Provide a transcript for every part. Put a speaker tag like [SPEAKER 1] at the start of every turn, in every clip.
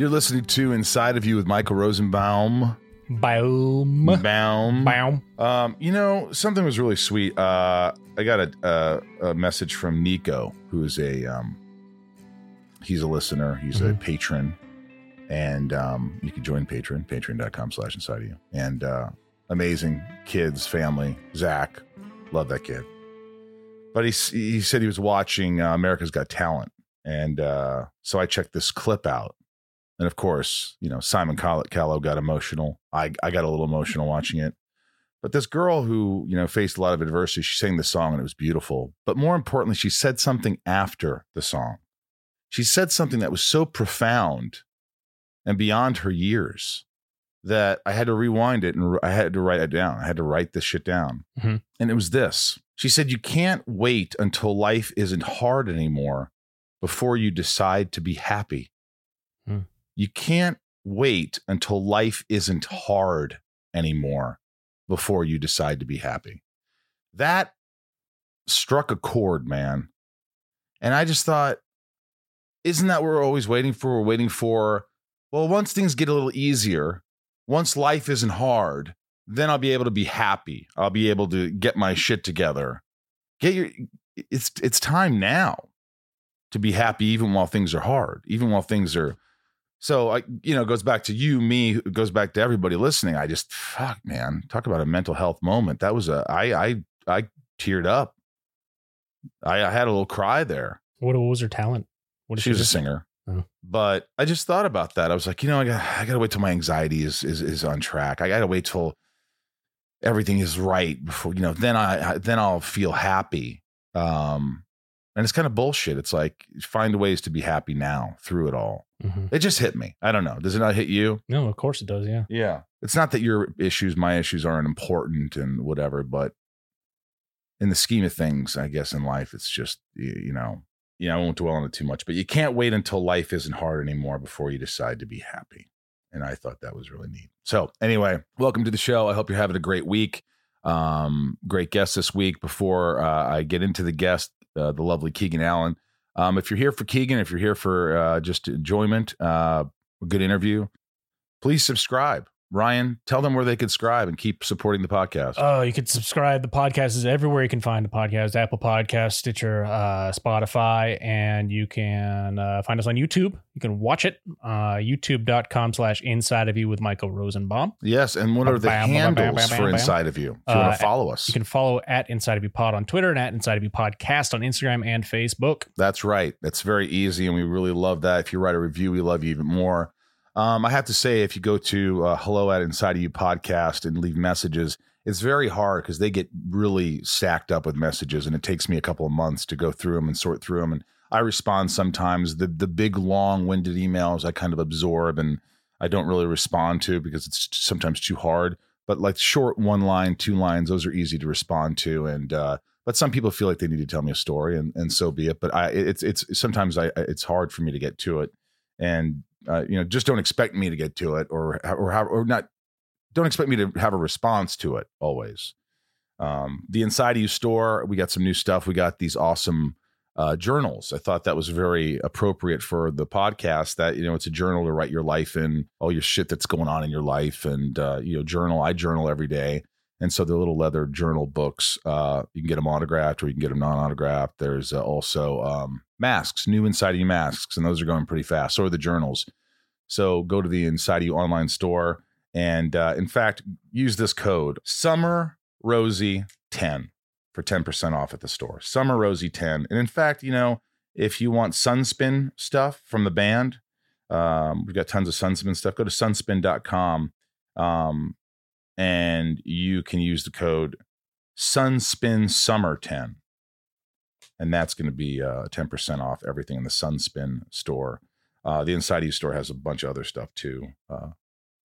[SPEAKER 1] You're listening to Inside of You with Michael Rosenbaum.
[SPEAKER 2] Boom.
[SPEAKER 1] Baum.
[SPEAKER 2] Boom.
[SPEAKER 1] Um, you know, something was really sweet. Uh, I got a, a, a message from Nico, who's a um, he's a listener. He's a
[SPEAKER 2] Mhm.
[SPEAKER 1] patron, and um, you can join Patreon, patreon.com slash inside of you. And uh, amazing kids, family. Zach, love that kid. But he he said he was watching uh, America's Got Talent, and uh, so I checked this clip out. And of course, you know, Simon Call- Cowell got emotional. I, I got a little emotional watching it. But this girl who, you know, faced a lot of adversity, she sang the song and it was beautiful. But more importantly, she said something after the song. She said something that was so profound and beyond her years that I had to rewind it and I had to write it down. I had to write this shit down.
[SPEAKER 2] Mhm.
[SPEAKER 1] And it was this. She said, You can't wait until life isn't hard anymore before you decide to be happy. You can't wait until life isn't mm. hard anymore before you decide to be happy. That struck a chord, man. And I just thought, isn't that what we're always waiting for? We're waiting for, well, once things get a little easier, once life isn't hard, then I'll be able to be happy. I'll be able to get my shit together. Get your it's it's time now to be happy even while things are hard, even while things are so I you know, it goes back to you, me, it goes back to everybody listening. I just fuck, man. Talk about a mental health moment. That was a I I I teared up. I, I had a little cry there.
[SPEAKER 2] What, what was her talent? What did
[SPEAKER 1] She was a singer.
[SPEAKER 2] Oh.
[SPEAKER 1] But I just thought about that. I was like, you know, I got I gotta wait till my anxiety is is is on track. I gotta wait till everything is right before, you know, then I I- then I'll feel happy. Um and it's kind of bullshit. It's like find ways to be happy now through it all.
[SPEAKER 2] Mhm.
[SPEAKER 1] It just hit me. I don't know. Does it not hit you?
[SPEAKER 2] No, of course it does. Yeah.
[SPEAKER 1] Yeah. It's not that your issues, my issues aren't important and whatever, but in the scheme of things, I guess in life, it's just, you know, yeah, I won't dwell on it too much, but you can't wait until life isn't hard anymore before you decide to be happy. And I thought that was really neat. So, anyway, welcome to the show. I hope you're having a great week. Um, great guest this week. Before uh, I get into the guest, uh, the lovely Keegan Allen. Um, if you're here for Keegan, if you're here for uh, just enjoyment, uh, a good interview, please subscribe. Ryan, tell them where they could subscribe and keep supporting the podcast.
[SPEAKER 2] Oh, you can subscribe. The podcast is everywhere you can find the podcast Apple Podcast, Stitcher, uh, Spotify, and you can uh, find us on YouTube. You can watch it. Uh, YouTube.com slash inside of you with Michael Rosenbaum.
[SPEAKER 1] yes, and what are the
[SPEAKER 2] Bam, bam, bam,
[SPEAKER 1] handles
[SPEAKER 2] bam,
[SPEAKER 1] for. Inside of You? If you
[SPEAKER 2] Uh,
[SPEAKER 1] want to follow us,
[SPEAKER 2] You can follow at Inside of You Pod on Twitter and at Inside of You Podcast on Instagram and Facebook.
[SPEAKER 1] That's right. That's very easy, and we really love that. If you write a review, we love you even more. Um, I have to say, if you go to uh, hello at Inside of You podcast and leave messages, it's very hard because they get really stacked up with messages, and it takes me a couple of months to go through them and sort through them. And I respond sometimes. The the big long winded emails I kind of absorb and I don't really respond to because it's sometimes too hard. But like short one line, two lines, those are easy to respond to. And uh, but some people feel like they need to tell me a story, and and so be it. But I it's it's sometimes I it's hard for me to get to it, and uh, you know just don't expect me to get to it or or or not don't expect me to have a response to it always. Um, the Inside of You store, we got some new stuff. We got these awesome uh, journals. I thought that was very appropriate for the podcast. That you know, it's a journal to write your life in, all your shit that's going on in your life, and uh, you know, journal. I journal every day, and so the little leather journal books. Uh, you can get them autographed, or you can get them non-autographed. There's uh, also um, masks, new Inside You masks, and those are going pretty fast. So are the journals. So go to the Inside You online store, and uh, in fact, use this code Summer Rosie ten for 10% off at the store. Summer Rosie 10. And in fact, you know, if you want Sunspin stuff from the band, um, we've got tons of Sunspin stuff. Go to sunspin.com um, and you can use the code Sunspin Summer 10. And that's going to be uh, 10% off everything in the Sunspin store. Uh, the Inside You store has a bunch of other stuff too. Uh,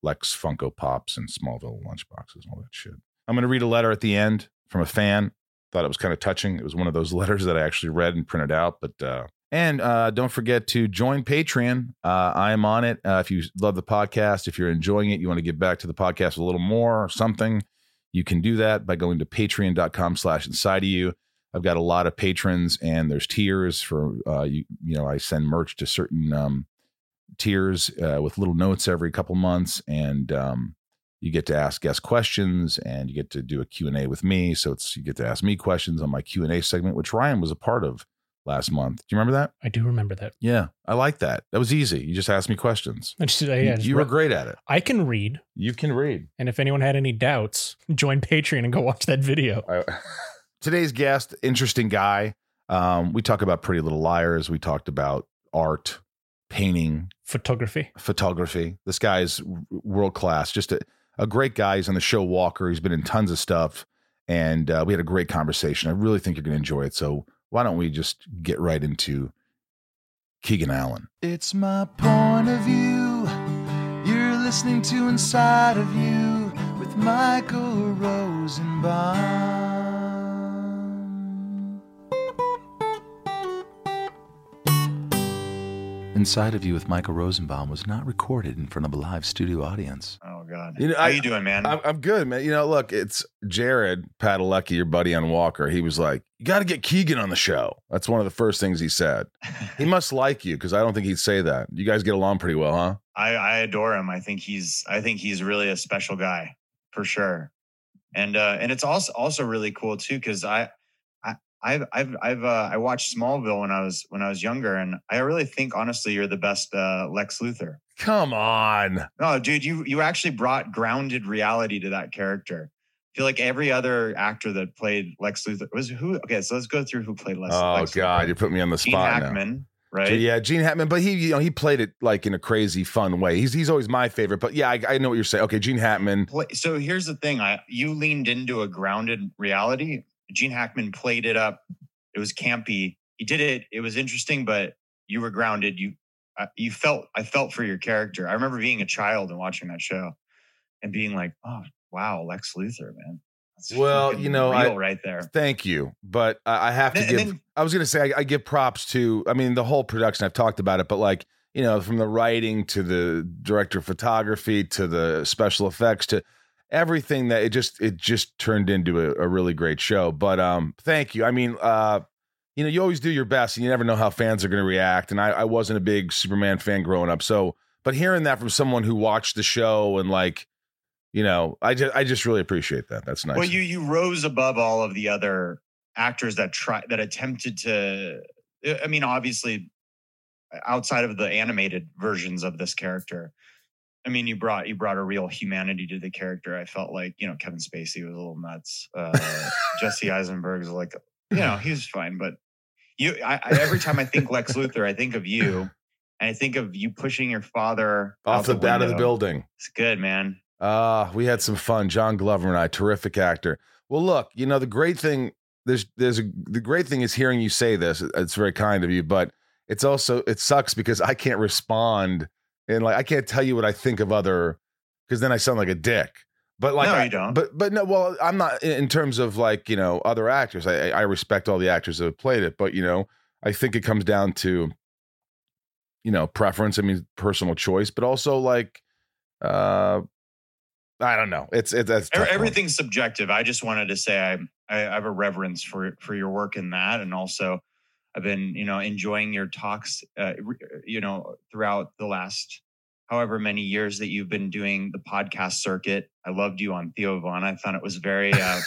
[SPEAKER 1] Lex Funko Pops and Smallville lunchboxes and all that shit. I'm going to read a letter at the end from a fan. Thought it was kind of touching. It was one of those letters that I actually read and printed out. But uh, and uh, don't forget to join Patreon. Uh, I am on it. Uh, if you love the podcast, if you're enjoying it, you want to give back to the podcast a little more or something, you can do that by going to patreon.com slash inside of you. I've got a lot of patrons and there's tiers for uh, you. You know, I send merch to certain um, tiers uh, with little notes every couple months, and um, you get to ask guest questions, and you get to do a Q and A with me. So it's you get to ask me questions on my Q and A segment, which Ryan was a part of last month. Do you remember that?
[SPEAKER 2] I do remember that.
[SPEAKER 1] Yeah, I like that. That was easy. You just asked me questions.
[SPEAKER 2] I just,
[SPEAKER 1] You-
[SPEAKER 2] yeah, just
[SPEAKER 1] you were
[SPEAKER 2] re-
[SPEAKER 1] great at it.
[SPEAKER 2] I can read,
[SPEAKER 1] You can read.
[SPEAKER 2] and if anyone had any doubts, join Patreon and go watch that video.
[SPEAKER 1] I- Today's guest, interesting guy. Um, we talk about Pretty Little Liars. We talked about art, painting,
[SPEAKER 2] Photography.
[SPEAKER 1] photography. This guy's world class. Just a, a great guy. He's on the show Walker. He's been in tons of stuff, and uh, we had a great conversation. I really think you're going to enjoy it. So why don't we just get right into Keegan Allen?
[SPEAKER 3] It's my point of view. You're listening to Inside of You with Michael Rosenbaum. Inside of You with Michael Rosenbaum was not recorded in front of a live studio audience.
[SPEAKER 4] Oh God.
[SPEAKER 1] You know,
[SPEAKER 4] How
[SPEAKER 1] I-
[SPEAKER 4] you doing, man?
[SPEAKER 1] I'm, I'm good, man. You know, look, it's Jared Padalecki, your buddy on Walker. He was like, "You got to get Keegan on the show." That's one of the first things he said. He must like you because I don't think he'd say that. You guys get along pretty well, huh?
[SPEAKER 4] I, I adore him. I think he's I think he's really a special guy for sure. And uh and it's also also really cool too because I I I've I've I've uh, I watched Smallville when I was when I was younger and I really think honestly you're the best uh Lex Luthor.
[SPEAKER 1] Come on.
[SPEAKER 4] No, dude, you you actually brought grounded reality to that character. I feel like every other actor that played Lex Luthor was who okay, so let's go through who played Lex.
[SPEAKER 1] Oh
[SPEAKER 4] Lex
[SPEAKER 1] God,
[SPEAKER 4] Luthor.
[SPEAKER 1] you put me on the
[SPEAKER 4] Gene
[SPEAKER 1] spot now.
[SPEAKER 4] Hackman, right?
[SPEAKER 1] Yeah, Gene Hackman, but he, you know, he played it like in a crazy, fun way. He's he's always my favorite. But yeah, I, I know what you're saying. Okay, Gene Hackman.
[SPEAKER 4] so here's the thing i you leaned into a grounded reality gene hackman played it up it was campy he did it it was interesting but you were grounded you I you felt i felt for your character i remember being a child and watching that show and being like oh wow lex luthor man That's
[SPEAKER 1] Well, you know, I-
[SPEAKER 4] right there
[SPEAKER 1] Thank you, but I, I have to
[SPEAKER 4] And
[SPEAKER 1] give.
[SPEAKER 4] then-
[SPEAKER 1] I was going to say I, I give props to. I mean, the whole production. I've talked about it, but like you know, from the writing to the director of photography to the special effects to everything that it just it just turned into a, a really great show. But um, thank you. I mean, uh, you know, you always do your best, and you never know how fans are going to react. And I, I wasn't a big Superman fan growing up, so but hearing that from someone who watched the show and like. You know, I just I just really appreciate that. That's nice.
[SPEAKER 4] well you you rose above all of the other actors that try that attempted to i mean obviously outside of the animated versions of this character i mean you brought you brought a real humanity to the character i felt like you know kevin spacey was a little nuts uh jesse eisenberg's like you know he was fine but you I, I every time i think lex luthor i think of you and i think of you pushing your father
[SPEAKER 1] off
[SPEAKER 4] out
[SPEAKER 1] the bat of the building.
[SPEAKER 4] it's good man
[SPEAKER 1] Ah, we had some fun. John Glover and I, terrific actor. Well, look, you know the great thing. There's there's a, the great thing is hearing you say this. It's very kind of you, but it's also it sucks because I can't respond and like I can't tell you what I think of other because then I sound like a dick. But like,
[SPEAKER 4] No,
[SPEAKER 1] I-
[SPEAKER 4] you don't.
[SPEAKER 1] But but no, well, I'm not in terms of like you know other actors. I I respect all the actors that have played it, but you know I think it comes down to you know preference. I mean personal choice, but also like uh I don't know. It's it's that's
[SPEAKER 4] Every-
[SPEAKER 1] tough one.
[SPEAKER 4] everything's subjective. I just wanted to say I, I have a reverence for for your work in that, and also I've been you know enjoying your talks, uh, you know, throughout the last however many years that you've been doing the podcast circuit. I loved you on Theo Von. I found it was very uh,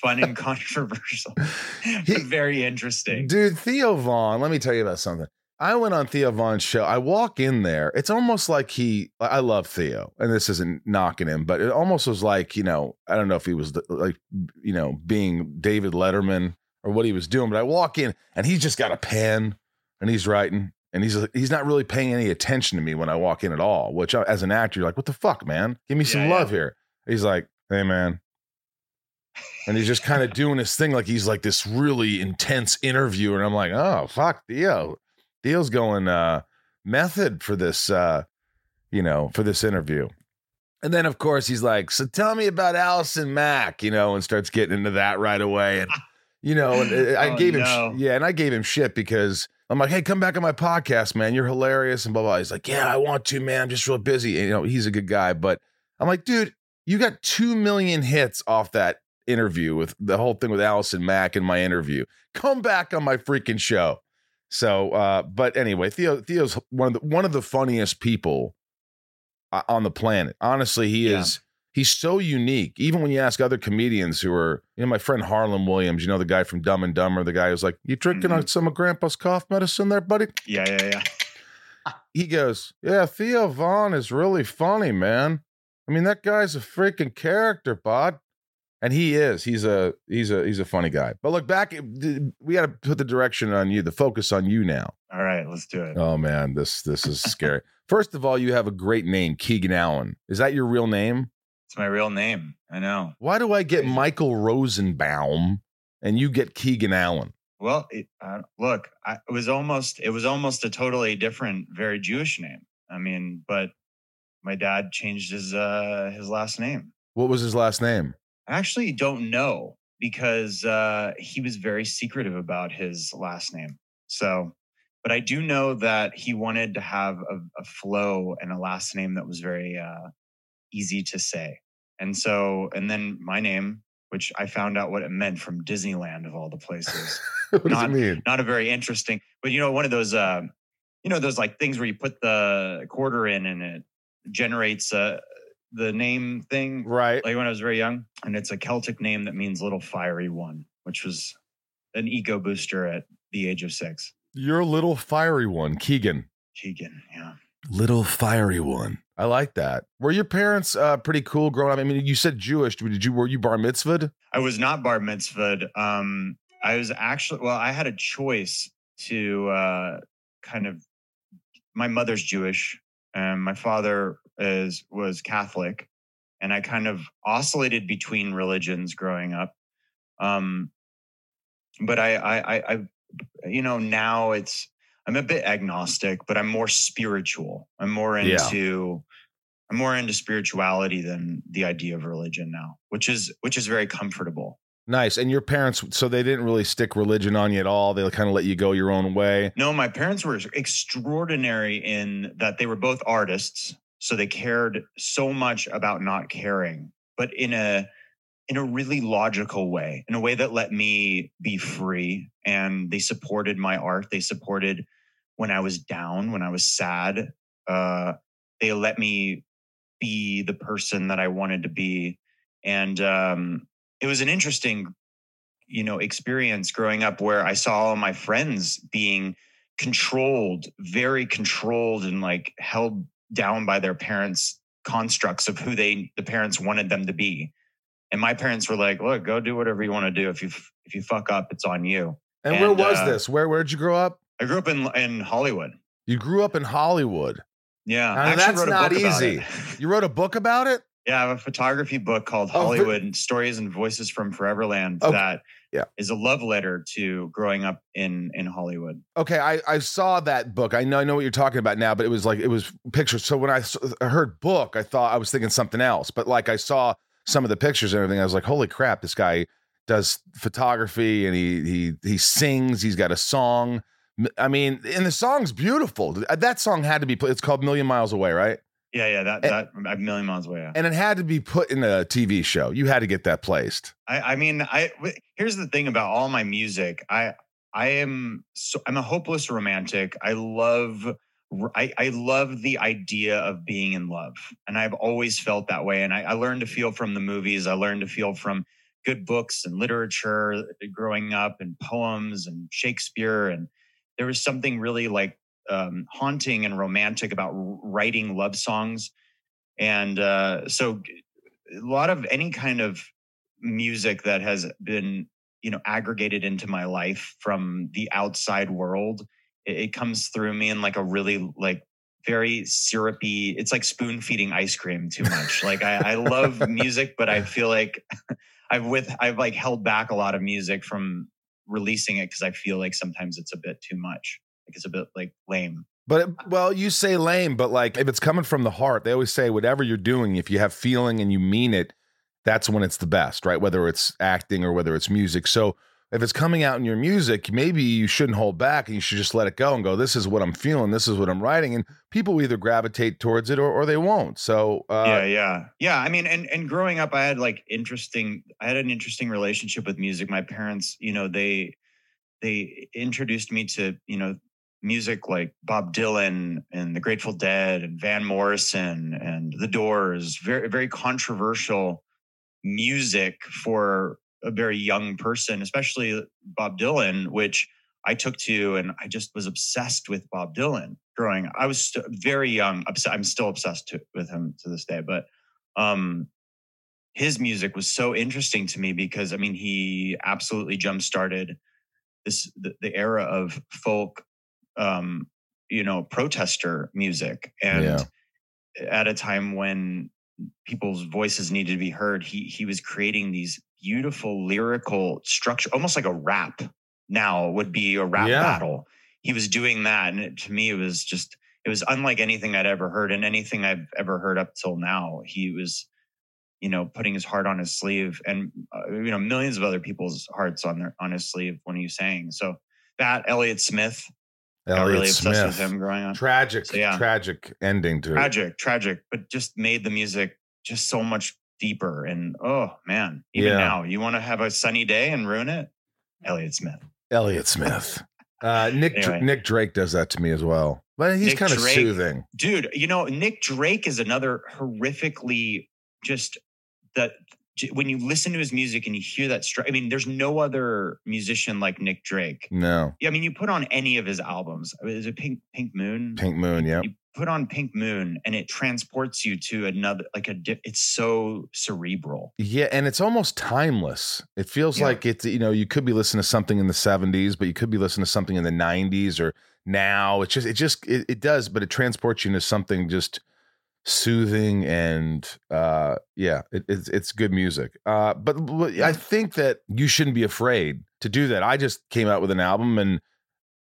[SPEAKER 4] fun and controversial,
[SPEAKER 1] He-
[SPEAKER 4] very interesting.
[SPEAKER 1] Dude, Theo Von, let me tell you about something. I went on Theo Von's show. I walk in there. It's almost like he, I love Theo, and this isn't knocking him, but it almost was like, you know, I don't know if he was the, like, you know, being David Letterman or what he was doing, but I walk in and he's just got a pen and he's writing and he's he's not really paying any attention to me when I walk in at all, which uh, as an actor, you're like, what the fuck, man? Give me some
[SPEAKER 4] Yeah, yeah.
[SPEAKER 1] love here. He's like, hey, man, and he's just kind of doing his thing like he's like this really intense interview and i'm like oh fuck theo theo's going uh method for this uh you know for this interview and then of course he's like so tell me about allison mack you know and starts getting into that right away and you know and uh, i
[SPEAKER 4] Oh,
[SPEAKER 1] gave him
[SPEAKER 4] no.
[SPEAKER 1] yeah and i gave him shit because i'm like hey come back on my podcast man you're hilarious and blah blah he's like yeah i want to man i'm just real busy and, you know he's a good guy but i'm like dude you got 2 million hits off that interview with the whole thing with Allison Mack in my interview. Come back on my freaking show. So, uh, but anyway, Theo Theo's one of the one of the funniest people uh, on the planet. Honestly, he
[SPEAKER 4] Yeah.
[SPEAKER 1] is. He's so unique. Even when you ask other comedians who are, you know, my friend Harland Williams, you know, the guy from Dumb and Dumber, the guy who's like, "You drinking
[SPEAKER 4] Mhm.
[SPEAKER 1] on some of Grandpa's cough medicine, there, buddy?"
[SPEAKER 4] Yeah, yeah, yeah.
[SPEAKER 1] he goes, "Yeah, Theo Von is really funny, man. I mean, that guy's a freaking character, bud." And he is. He's a he's a he's a funny guy. But look back, we got to put the direction on you, the focus on you now.
[SPEAKER 4] All right, let's do it.
[SPEAKER 1] Oh man, this this is scary. First of all, you have a great name, Keegan Allen. Is that your real name?
[SPEAKER 4] It's my real name. I know.
[SPEAKER 1] Why do I get Michael Rosenbaum and you get Keegan Allen?
[SPEAKER 4] Well, it, uh, look, I, it was almost it was almost a totally different, very Jewish name. I mean, but my dad changed his uh his last name.
[SPEAKER 1] What was his last name?
[SPEAKER 4] I actually don't know because uh, he was very secretive about his last name. So, but I do know that he wanted to have a, a flow and a last name that was very uh, easy to say. And so, and then my name, which I found out what it meant from Disneyland of all the places.
[SPEAKER 1] what does
[SPEAKER 4] Not-
[SPEAKER 1] it mean?
[SPEAKER 4] Not a very interesting, but you know, one of those, uh, you know, those like things where you put the quarter in and it generates uh, the name thing
[SPEAKER 1] Right.
[SPEAKER 4] like when I was very young, and it's a Celtic name that means little fiery one, which was an ego booster at the age of six.
[SPEAKER 1] You're a little fiery one, Keegan.
[SPEAKER 4] Keegan, yeah.
[SPEAKER 1] Little fiery one. I like that. Were your parents uh, pretty cool growing up? I mean, you said Jewish. Did you were you bar mitzvahed?
[SPEAKER 4] I was not bar mitzvahed. Um, I was actually well, I had a choice to uh, kind of. My mother's Jewish, and my father is was Catholic, and I kind of oscillated between religions growing up. Um, but I, I, I, I, you know, now it's I'm a bit agnostic, but I'm more spiritual. I'm more
[SPEAKER 1] Yeah.
[SPEAKER 4] into. I'm more into spirituality than the idea of religion now, which is which is very comfortable.
[SPEAKER 1] Nice. And your parents, so they didn't really stick religion on you at all. They kind of let you go your own way.
[SPEAKER 4] No, my parents were extraordinary in that they were both artists, so they cared so much about not caring, but in a in a really logical way, in a way that let me be free. And they supported my art. They supported when I was down, when I was sad. Uh, they let me be the person that I wanted to be, and um, it was an interesting, you know, experience growing up where I saw all my friends being controlled, very controlled, and like held down by their parents' constructs of who they the parents wanted them to be. And my parents were like, "Look, go do whatever you want to do. If you if you fuck up, it's on you."
[SPEAKER 1] And, where was
[SPEAKER 4] uh,
[SPEAKER 1] this? Where where'd you grow up?
[SPEAKER 4] I grew up in in Hollywood.
[SPEAKER 1] You grew up in Hollywood.
[SPEAKER 4] Yeah, I actually
[SPEAKER 1] that's not easy. You wrote a book about it?
[SPEAKER 4] Yeah, I have a photography book called
[SPEAKER 1] Oh,
[SPEAKER 4] Hollywood Stories and Voices from Foreverland
[SPEAKER 1] Okay.
[SPEAKER 4] that
[SPEAKER 1] Yeah.
[SPEAKER 4] is a love letter to growing up in in Hollywood.
[SPEAKER 1] Okay, I, I saw that book. I know I know what you're talking about now, but it was like it was pictures. So when I heard book, I thought I was thinking something else. But like I saw some of the pictures and everything, I was like, holy crap, this guy does photography and he he he sings. He's got a song. I mean, and the song's beautiful. Uh, that song had to be put. It's called Million Miles Away, right?
[SPEAKER 4] Yeah, yeah, that
[SPEAKER 1] And-
[SPEAKER 4] that a million miles away. Yeah.
[SPEAKER 1] And it had to be put in a TV show. You had to get that placed.
[SPEAKER 4] I, I mean, I w- here's the thing about all my music. I I am so I'm a hopeless romantic. I love I, I love the idea of being in love, and I've always felt that way. And I, I learned to feel from the movies. I learned to feel from good books and literature growing up, and poems and Shakespeare. And there was something really like um, haunting and romantic about writing love songs. And uh, so, a lot of any kind of music that has been you know aggregated into my life from the outside world it, it comes through me in like a really like very syrupy it's like spoon feeding ice cream too much like I, I love music but i feel like i've with i've like held back a lot of music from releasing it because i feel like sometimes it's a bit too much like it's a bit like lame
[SPEAKER 1] But well, you say lame, but like if it's coming from the heart, they always say whatever you're doing, if you have feeling and you mean it, that's when it's the best, right? Whether it's acting or whether it's music. So if it's coming out in your music, maybe you shouldn't hold back and you should just let it go and go, this is what I'm feeling, this is what I'm writing. And people either gravitate towards it or, or they won't. So uh,
[SPEAKER 4] yeah yeah yeah i mean and and growing up i had like interesting i had an interesting relationship with music my parents you know they they introduced me to you know music like Bob Dylan and the Grateful Dead and Van Morrison and The Doors. Very very controversial music for a very young person, especially Bob Dylan, which I took to and I just was obsessed with Bob Dylan growing. I was st- very young. I'm still obsessed to, with him to this day, but um, his music was so interesting to me because I mean he absolutely jump started this the, the, era of folk, um, you know, protester music, and yeah. at a time when people's voices needed to be heard, he he was creating these beautiful lyrical structure, almost like a rap. Now would be a rap yeah. battle. He was doing that, and it, to me, it was just it was unlike anything I'd ever heard, and anything I've ever heard up till now. He was, you know, putting his heart on his sleeve, and uh, you know, millions of other people's hearts on their on his sleeve when he sang. So that Elliott Smith,
[SPEAKER 1] Elliott really Smith. with him growing up. Tragic, so, yeah. tragic ending to
[SPEAKER 4] tragic, it. tragic, tragic, but just made the music just so much deeper. And oh man, even yeah. now, you want to have a sunny day and ruin it? Elliot Smith.
[SPEAKER 1] Elliot Smith. Uh, Nick anyway. Nick Drake does that to me as well, but he's kind of soothing,
[SPEAKER 4] dude. You know, Nick Drake is another horrifically just that when you listen to his music and you hear that str- I mean, there's no other musician like Nick Drake.
[SPEAKER 1] No.
[SPEAKER 4] Yeah, I mean, you put on any of his albums. Uh, is it Pink Pink Moon?
[SPEAKER 1] Pink Moon, yeah.
[SPEAKER 4] You put on Pink Moon and it transports you to another like a it's so cerebral.
[SPEAKER 1] Yeah, and it's almost timeless. It feels yeah. like it's you know, you could be listening to something in the 70s, but you could be listening to something in the 90s or now. It's just it just it, it does, but it transports you into something just soothing and uh yeah it, it's it's good music. Uh but, but i think that you shouldn't be afraid to do that. I just came out with an album and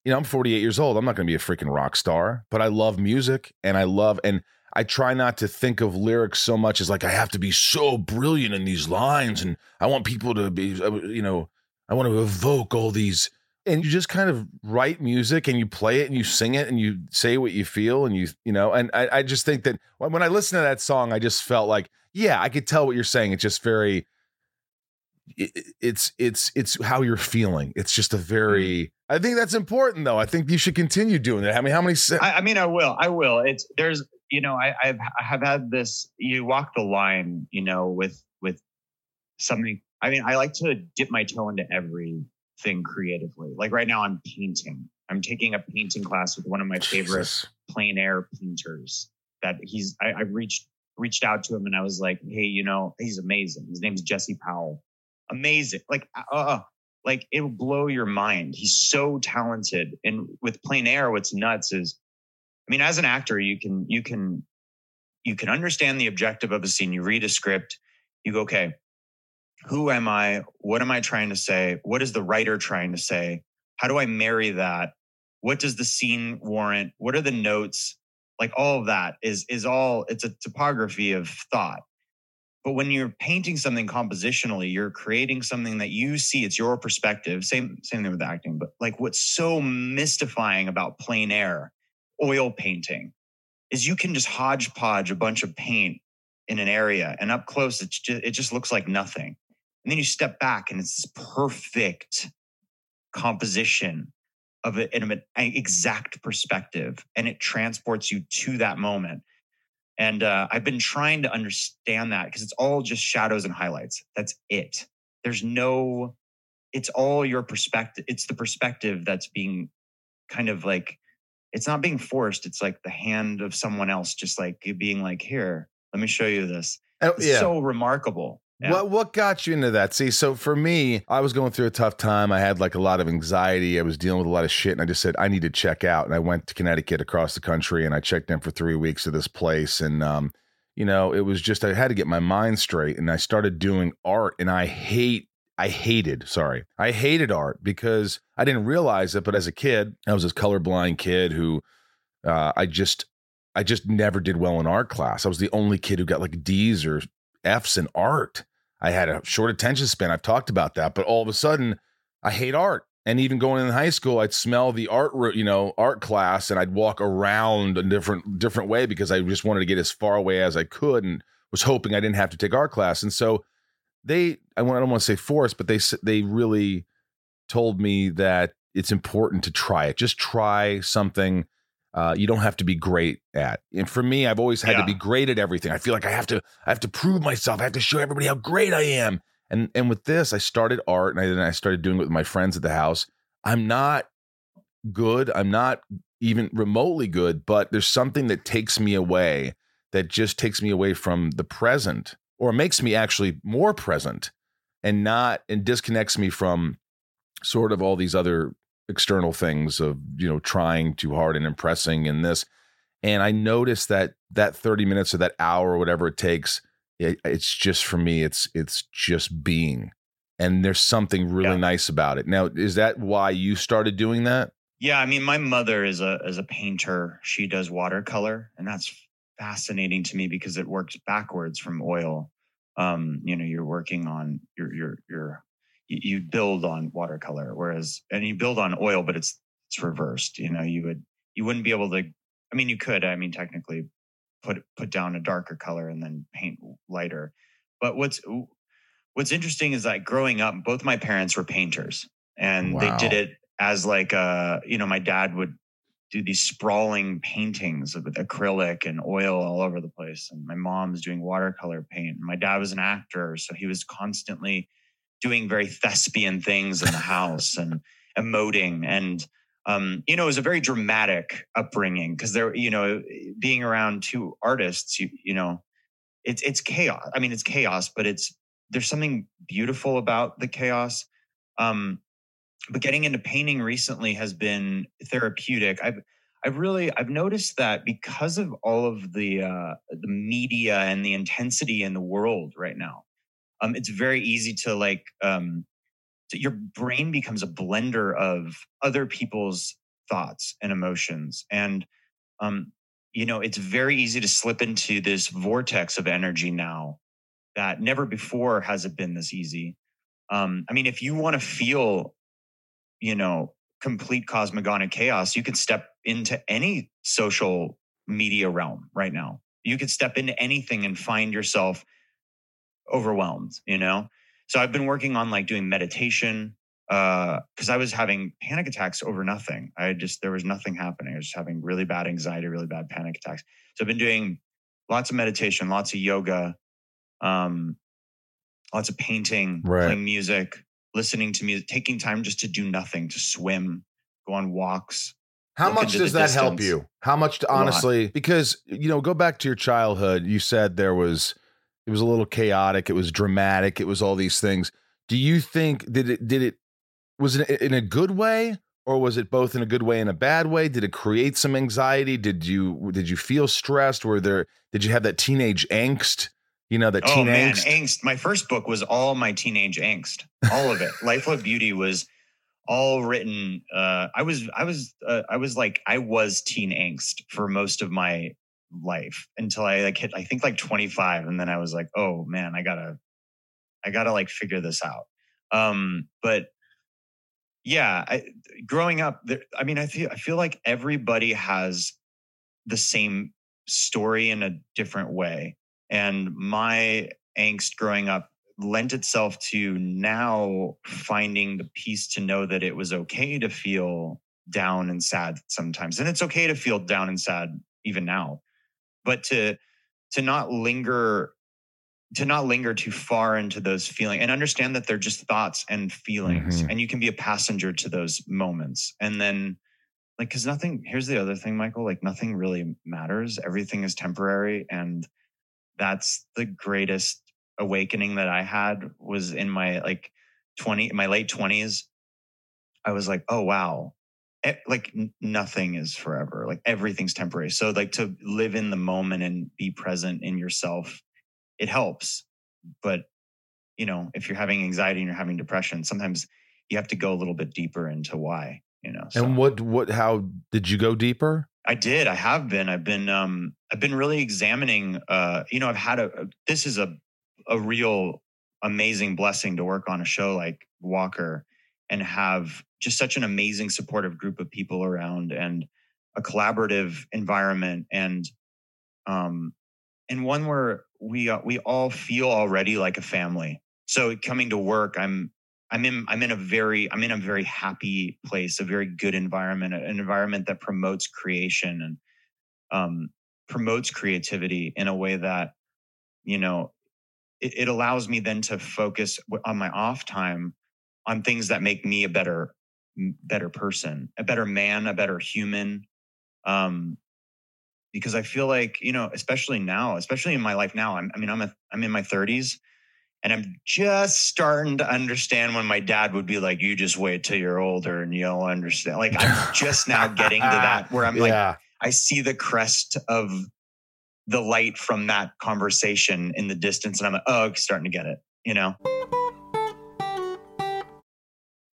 [SPEAKER 1] you know i'm 48 years old. I'm not going to be a freaking rock star but i love music and i love and i try not to think of lyrics so much as like i have to be so brilliant in these lines and i want people to be uh, you know i want to evoke all these and you just kind of write music and you play it and you sing it and you say what you feel and you you know and I, I just think that when I listened to that song I just felt like yeah I could tell what you're saying. It's just very it, it's it's it's how you're feeling. It's just a very mm. I think that's important though. I think you should continue doing that I mean how many
[SPEAKER 4] I, I mean I will. I will. It's there's you know I I've I have had this you walk the line you know with with something. I mean I like to dip my toe into every thing creatively. Like right now, I'm painting. I'm taking a painting class with one of my favorite Jesus. plein air painters. That he's, I, I reached reached out to him and I was like, hey, you know, he's amazing. His name's Jesse Powell. Amazing. Like, uh, uh, uh like it'll blow your mind. He's so talented. And with plein air, what's nuts is, I mean, as an actor, you can you can you can understand the objective of a scene. You read a script, you go, okay, who am I? What am I trying to say? What is the writer trying to say? How do I marry that? What does the scene warrant? What are the notes? Like all of that is is all it's a topography of thought. But when you're painting something compositionally, you're creating something that you see, it's your perspective. Same, same thing with acting. But like what's so mystifying about plein air, oil painting, is you can just hodgepodge a bunch of paint in an area and up close it's just, it just looks like nothing and then you step back and it's this perfect composition of in an exact perspective. And it transports you to that moment. And uh, I've been trying to understand that because it's all just shadows and highlights. That's it. There's no, it's all your perspective. It's the perspective that's being kind of like, it's not being forced. It's like the hand of someone else, just like being like, here, let me show you this. Oh, it's yeah. so remarkable.
[SPEAKER 1] Yeah. What what got you into that? See, so for me, I was going through a tough time. I had like a lot of anxiety. I was dealing with a lot of shit, and I just said I need to check out. And I went to Connecticut across the country, and I checked in for three weeks at this place. And um, you know, it was just I had to get my mind straight, and I started doing art. And I hate, I hated, sorry, I hated art because I didn't realize it. But as a kid, I was this colorblind kid who uh, I just I just never did well in art class. I was the only kid who got like D's or F's in art. I had a short attention span. I've talked about that, but all of a sudden, I hate art. And even going in high school, I'd smell the art, you know, art class, and I'd walk around a different different way because I just wanted to get as far away as I could, and was hoping I didn't have to take art class. And so they, I don't want to say forced, but they they really told me that it's important to try it. Just try something uh, you don't have to be great at. And for me, I've always had
[SPEAKER 4] Yeah.
[SPEAKER 1] to be great at everything. I feel like I have to I have to prove myself. I have to show everybody how great I am. And and with this, I started art and I, then I started doing it with my friends at the house. I'm not good. I'm not even remotely good, but there's something that takes me away that just takes me away from the present or makes me actually more present and not and disconnects me from sort of all these other external things of you know trying too hard and impressing and this and i noticed that that 30 minutes or that hour or whatever it takes it, it's just for me it's it's just being and there's something really
[SPEAKER 4] Yeah.
[SPEAKER 1] nice about it now is that why you started doing that
[SPEAKER 4] Yeah, I mean, my mother is a is a painter. She does watercolor, and that's fascinating to me because it works backwards from oil. Um, you know, you're working on your your your you build on watercolor, whereas and you build on oil, but it's it's reversed. You know, you would you wouldn't be able to. I mean, you could. I mean, technically, put put down a darker color and then paint lighter. But what's what's interesting is that growing up, both my parents were painters, and they did it as like uh you know my dad would do these sprawling paintings with acrylic and oil all over the place and my mom's doing watercolor paint my dad was an actor so he was constantly doing very thespian things in the house and emoting. And um, you know it was a very dramatic upbringing because there you know being around two artists you you know it's it's chaos i mean it's chaos but it's there's something beautiful about the chaos. Um but getting into painting recently has been therapeutic. I've i've really i've noticed that because of all of the uh the media and the intensity in the world right now um it's very easy to like um to, your brain becomes a blender of other people's thoughts and emotions. And um you know it's very easy to slip into this vortex of energy now that never before has it been this easy. Um i mean if you want to feel you know complete cosmogonic chaos you can step into any social media realm right now. You could step into anything and find yourself overwhelmed you know? So i've been working on like doing meditation uh because i was having panic attacks over nothing. I just there was nothing happening. I was just having really bad anxiety really bad panic attacks. So i've been doing lots of meditation lots of yoga um lots of painting
[SPEAKER 1] Right.
[SPEAKER 4] playing music listening to music taking time just to do nothing to swim go on walks
[SPEAKER 1] How
[SPEAKER 4] Look
[SPEAKER 1] much does that help you? How much to honestly because you know, go back to your childhood, you said there was it was a little chaotic, it was dramatic, it was all these things. Do you think did it did it was it in a good way or was it both in a good way and a bad way? Did it create some anxiety? Did you did you feel stressed? Were there did you have that teenage angst? You know, that
[SPEAKER 4] oh
[SPEAKER 1] teen
[SPEAKER 4] man
[SPEAKER 1] angst?
[SPEAKER 4] angst my first book was all my teenage angst all of it life of beauty was all written uh i was i was uh, i was like i was teen angst for most of my life until i like hit i think like 25 and then i was like oh man i gotta i gotta like figure this out. Um but yeah I, growing up there, i mean i feel i feel like everybody has the same story in a different way and my angst growing up lent itself to now finding the peace to know that it was okay to feel down and sad sometimes and it's okay to feel down and sad even now but to to not linger to not linger too far into those feelings and understand that they're just thoughts and feelings
[SPEAKER 1] Mhm.
[SPEAKER 4] and you can be a passenger to those moments and then like because nothing here's the other thing michael like nothing really matters everything is temporary and that's the greatest awakening that i had was in my like 20 my late 20s i was like oh wow like nothing is forever like everything's temporary so like to live in the moment and be present in yourself it helps but you know if you're having anxiety and you're having depression sometimes you have to go a little bit deeper into why you know so.
[SPEAKER 1] And what what how did you go deeper?
[SPEAKER 4] I did. I have been. I've been. Um, I've been really examining. Uh, you know, I've had a. a- This is a, a real amazing blessing to work on a show like Walker, and have just such an amazing supportive group of people around, and a collaborative environment, and um, and one where we uh, we all feel already like a family. So coming to work, I'm. I'm in I'm in a very I'm in a very happy place, a very good environment, an environment that promotes creation and um, promotes creativity in a way that you know it, it allows me then to focus on my off time on things that make me a better better person, a better man, a better human. Um, because I feel like you know, especially now, especially in my life now, I'm, I mean, I'm a, I'm in my 30s, and I'm just starting to understand when my dad would be like, "You just wait till you're older and you'll understand." Like I'm just now getting to that where I'm like. I see the crest of the light from that conversation in the distance, and I'm like, "Oh, starting to get it," you know.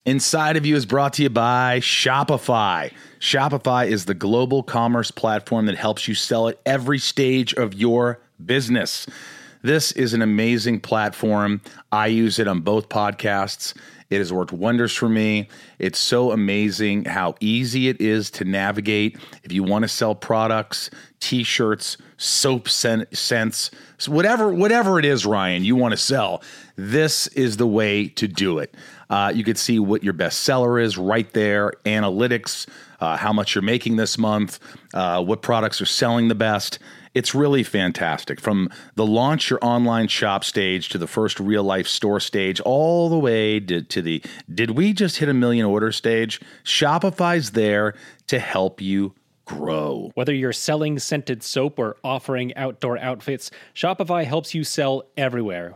[SPEAKER 1] Inside of You is brought to you by Shopify. Shopify is the global commerce platform that helps you sell at every stage of your business. This is an amazing platform. I use it on both podcasts. It has worked wonders for me. It's so amazing how easy it is to navigate. If you want to sell products, t-shirts, soap scents, whatever whatever it is, Ryan, you want to sell, this is the way to do it. Uh, you could see what your best seller is right there, analytics, uh, how much you're making this month, uh, what products are selling the best. It's really fantastic. From the launch your online shop stage to the first real life store stage, all the way to, to the did we just hit a million order stage? Shopify's there to help you grow.
[SPEAKER 2] Whether you're selling scented soap or offering outdoor outfits, Shopify helps you sell everywhere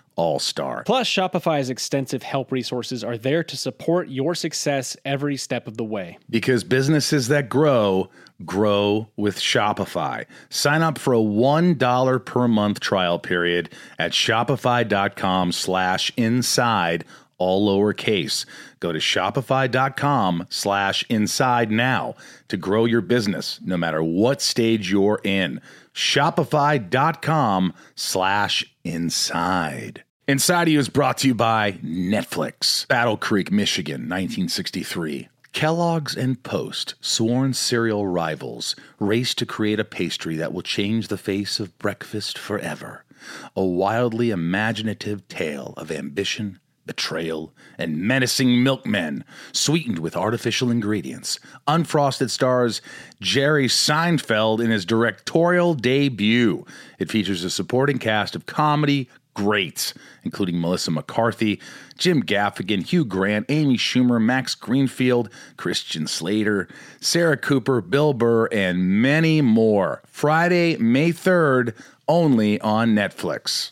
[SPEAKER 1] all star.
[SPEAKER 2] Plus, Shopify's extensive help resources are there to support your success every step of the way.
[SPEAKER 1] Because businesses that grow, grow with Shopify. Sign up for a $1 per month trial period at shopify.com slash inside, all lowercase. Go to shopify.com slash inside now to grow your business no matter what stage you're in. Shopify.com slash inside. Inside You is brought to you by Netflix. Battle Creek, Michigan, 1963. Kellogg's and Post, sworn cereal rivals, race to create a pastry that will change the face of breakfast forever. A wildly imaginative tale of ambition, betrayal, and menacing milkmen, sweetened with artificial ingredients. Unfrosted stars Jerry Seinfeld in his directorial debut. It features a supporting cast of comedy, greats, including Melissa McCarthy, Jim Gaffigan, Hugh Grant, Amy Schumer, Max Greenfield, Christian Slater, Sarah Cooper, Bill Burr, and many more. Friday, May 3rd, only on Netflix.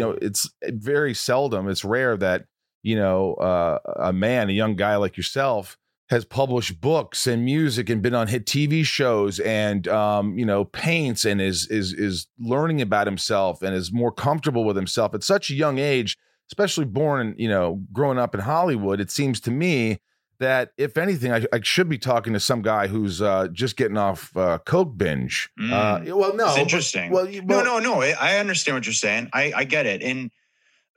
[SPEAKER 1] Know, it's very seldom, it's rare that, you know, uh, a man, a young guy like yourself, has published books and music and been on hit TV shows and um, you know paints and is is is learning about himself and is more comfortable with himself at such a young age, especially born you know growing up in Hollywood. It seems to me that if anything, I, I should be talking to some guy who's uh, just getting off uh, coke binge.
[SPEAKER 4] Mm.
[SPEAKER 1] Uh, well, no,
[SPEAKER 4] it's
[SPEAKER 1] but-
[SPEAKER 4] interesting.
[SPEAKER 1] well, you- well,
[SPEAKER 4] no, no, no. I understand what you're saying. I, I get it. And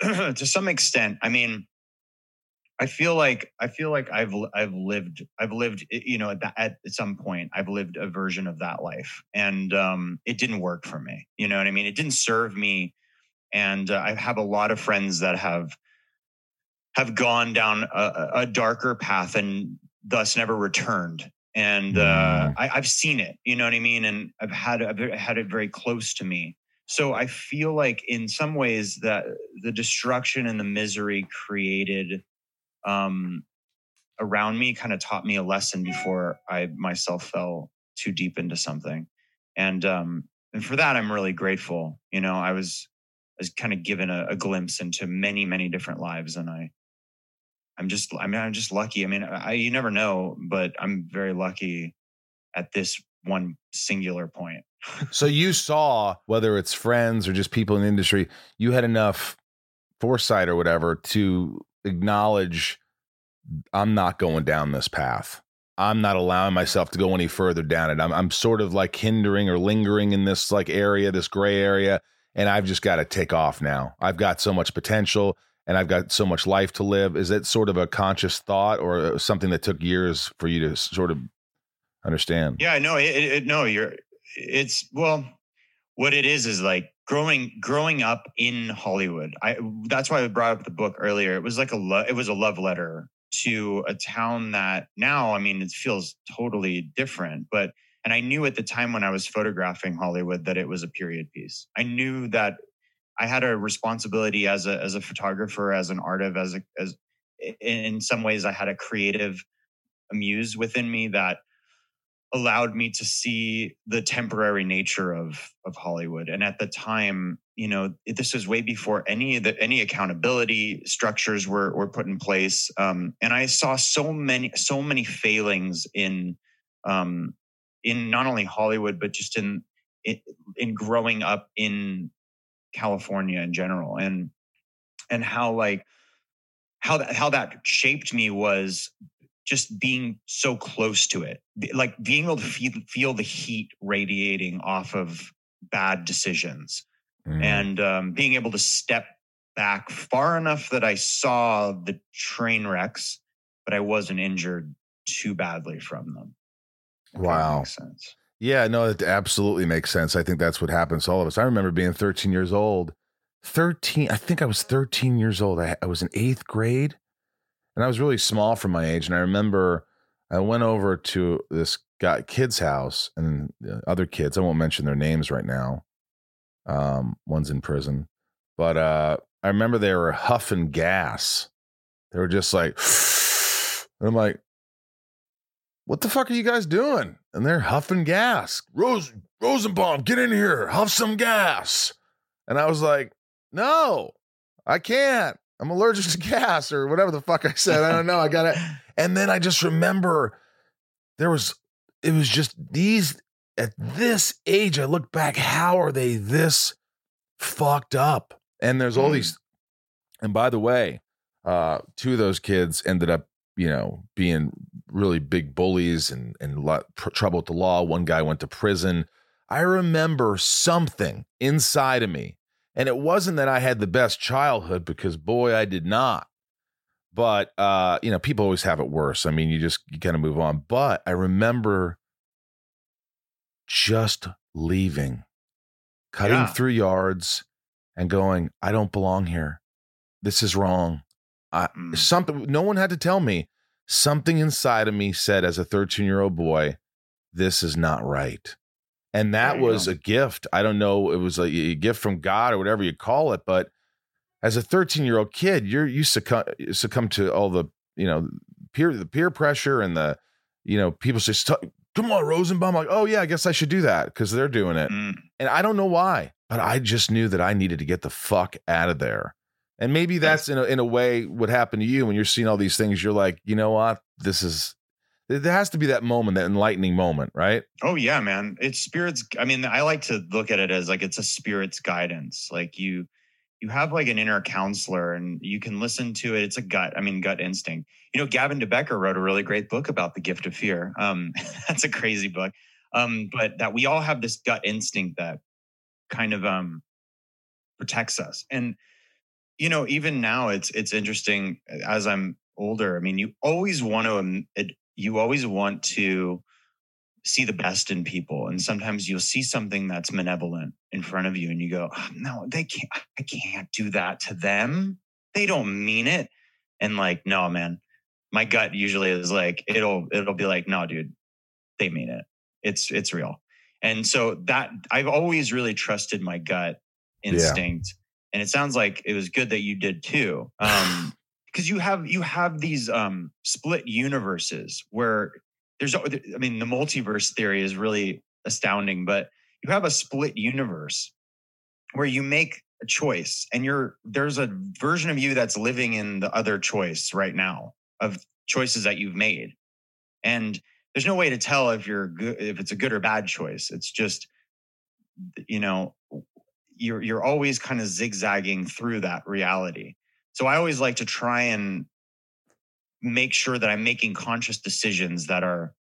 [SPEAKER 4] to some extent, I mean, I feel like I feel like I've I've lived I've lived you know at, that, at some point I've lived a version of that life and um, it didn't work for me. You know what I mean? It didn't serve me, and uh, I have a lot of friends that have have gone down a, a darker path and thus never returned. And uh, I, I've seen it. You know what I mean? And I've had I've had it very close to me. So I feel like in some ways that the destruction and the misery created um, around me kind of taught me a lesson before I myself fell too deep into something. And um and for that I'm really grateful. You know, I was I was kind of given a, a glimpse into many, many different lives and I I'm just I mean I'm just lucky. I mean, I you never know, but I'm very lucky at this one singular point.
[SPEAKER 1] so you saw whether it's friends or just people in the industry, you had enough foresight or whatever to acknowledge I'm not going down this path. I'm not allowing myself to go any further down it. I'm I'm sort of like hindering or lingering in this like area, this gray area, and I've just got to take off now. I've got so much potential and I've got so much life to live. Is it sort of a conscious thought or uh, something that took years for you to sort of understand?
[SPEAKER 4] Yeah, no, it, it no, you're it's well, what it is is like growing growing up in Hollywood. I that's why I brought up the book earlier. It was like a lo- it was a love letter to a town that now, I mean, it feels totally different, but and I knew at the time when I was photographing Hollywood that it was a period piece. I knew that I had a responsibility as a as a photographer, as an artist, as a as in some ways I had a creative muse within me that allowed me to see the temporary nature of of Hollywood. And at the time, you know, this was way before any of the any accountability structures were were put in place. Um, and I saw so many so many failings in um, in not only Hollywood but just in in, in growing up in California in general, and and how like how that how that shaped me was just being so close to it, like being able to feel, feel the heat radiating off of bad decisions mm. and um, being able to step back far enough that I saw the train wrecks, but I wasn't injured too badly from them.
[SPEAKER 1] Wow. sense. Yeah, no, it absolutely makes sense. I think that's what happens to all of us. I remember being 13 years old. 13, I think I was 13 years old. I, I was in eighth grade and I was really small for my age. And I remember I went over to this guy kid's house and other kids. I won't mention their names right now. Um, one's in prison, but uh, I remember they were huffing gas. They were just like, and I'm like, what the fuck are you guys doing? And they're huffing gas. Rose Rosenbaum, get in here, huff some gas. And I was like, no, I can't. I'm allergic to gas or whatever the fuck I said. I don't know. I got it. And then I just remember there was, it was just these, at this age, I look back, how are they this fucked up? And there's all mm. these, and by the way, uh, two of those kids ended up, you know, being really big bullies and, and lot, pr- trouble with the law. One guy went to prison. I remember something inside of me and it wasn't that I had the best childhood because boy, I did not. But uh, you know, people always have it worse. I mean, you just you kind of move on. But I remember just leaving, cutting yeah. through yards and going, I don't belong here. This is wrong. I, mm. something no one had to tell me. Something inside of me said as a 13 year old boy, this is not right. And that was a gift. I don't know, it was a, a, gift from God or whatever you call it, but as a 13 year old kid, you're you succumb, succumb to all the you know peer the peer pressure and the you know people say come on Rosenbaum. Like oh yeah I guess I should do that because they're doing it. Mm. and I don't know why but I just knew that I needed to get the fuck out of there and maybe that's in a, in a way what happened to you when you're seeing all these things you're like you know what this is there has to be that moment, that enlightening moment, right?
[SPEAKER 4] Oh yeah, man. It's spirits. I mean, I like to look at it as like it's a spirit's guidance. Like you, you have like an inner counselor, and you can listen to it. It's a gut. I mean, gut instinct. You know, Gavin de Becker wrote a really great book about the gift of fear. Um, that's a crazy book. Um, but that we all have this gut instinct that kind of um protects us. And you know, even now, it's it's interesting uh, as I'm older. I mean, you always want to you always want to see the best in people and sometimes you'll see something that's malevolent in front of you and you go oh, no they can't i can't do that to them they don't mean it and like no man my gut usually is like it'll it'll be like no dude they mean it it's it's real and so that i've always really trusted my gut instinct yeah. And it sounds like it was good that you did too um because you have you have these um split universes where there's I mean the multiverse theory is really astounding, but you have a split universe where you make a choice and you're there's a version of you that's living in the other choice right now of choices that you've made. And there's no way to tell if you're good if it's a good or bad choice. It's just you know you're you're always kind of zigzagging through that reality. So I always like to try and make sure that I'm making conscious decisions that are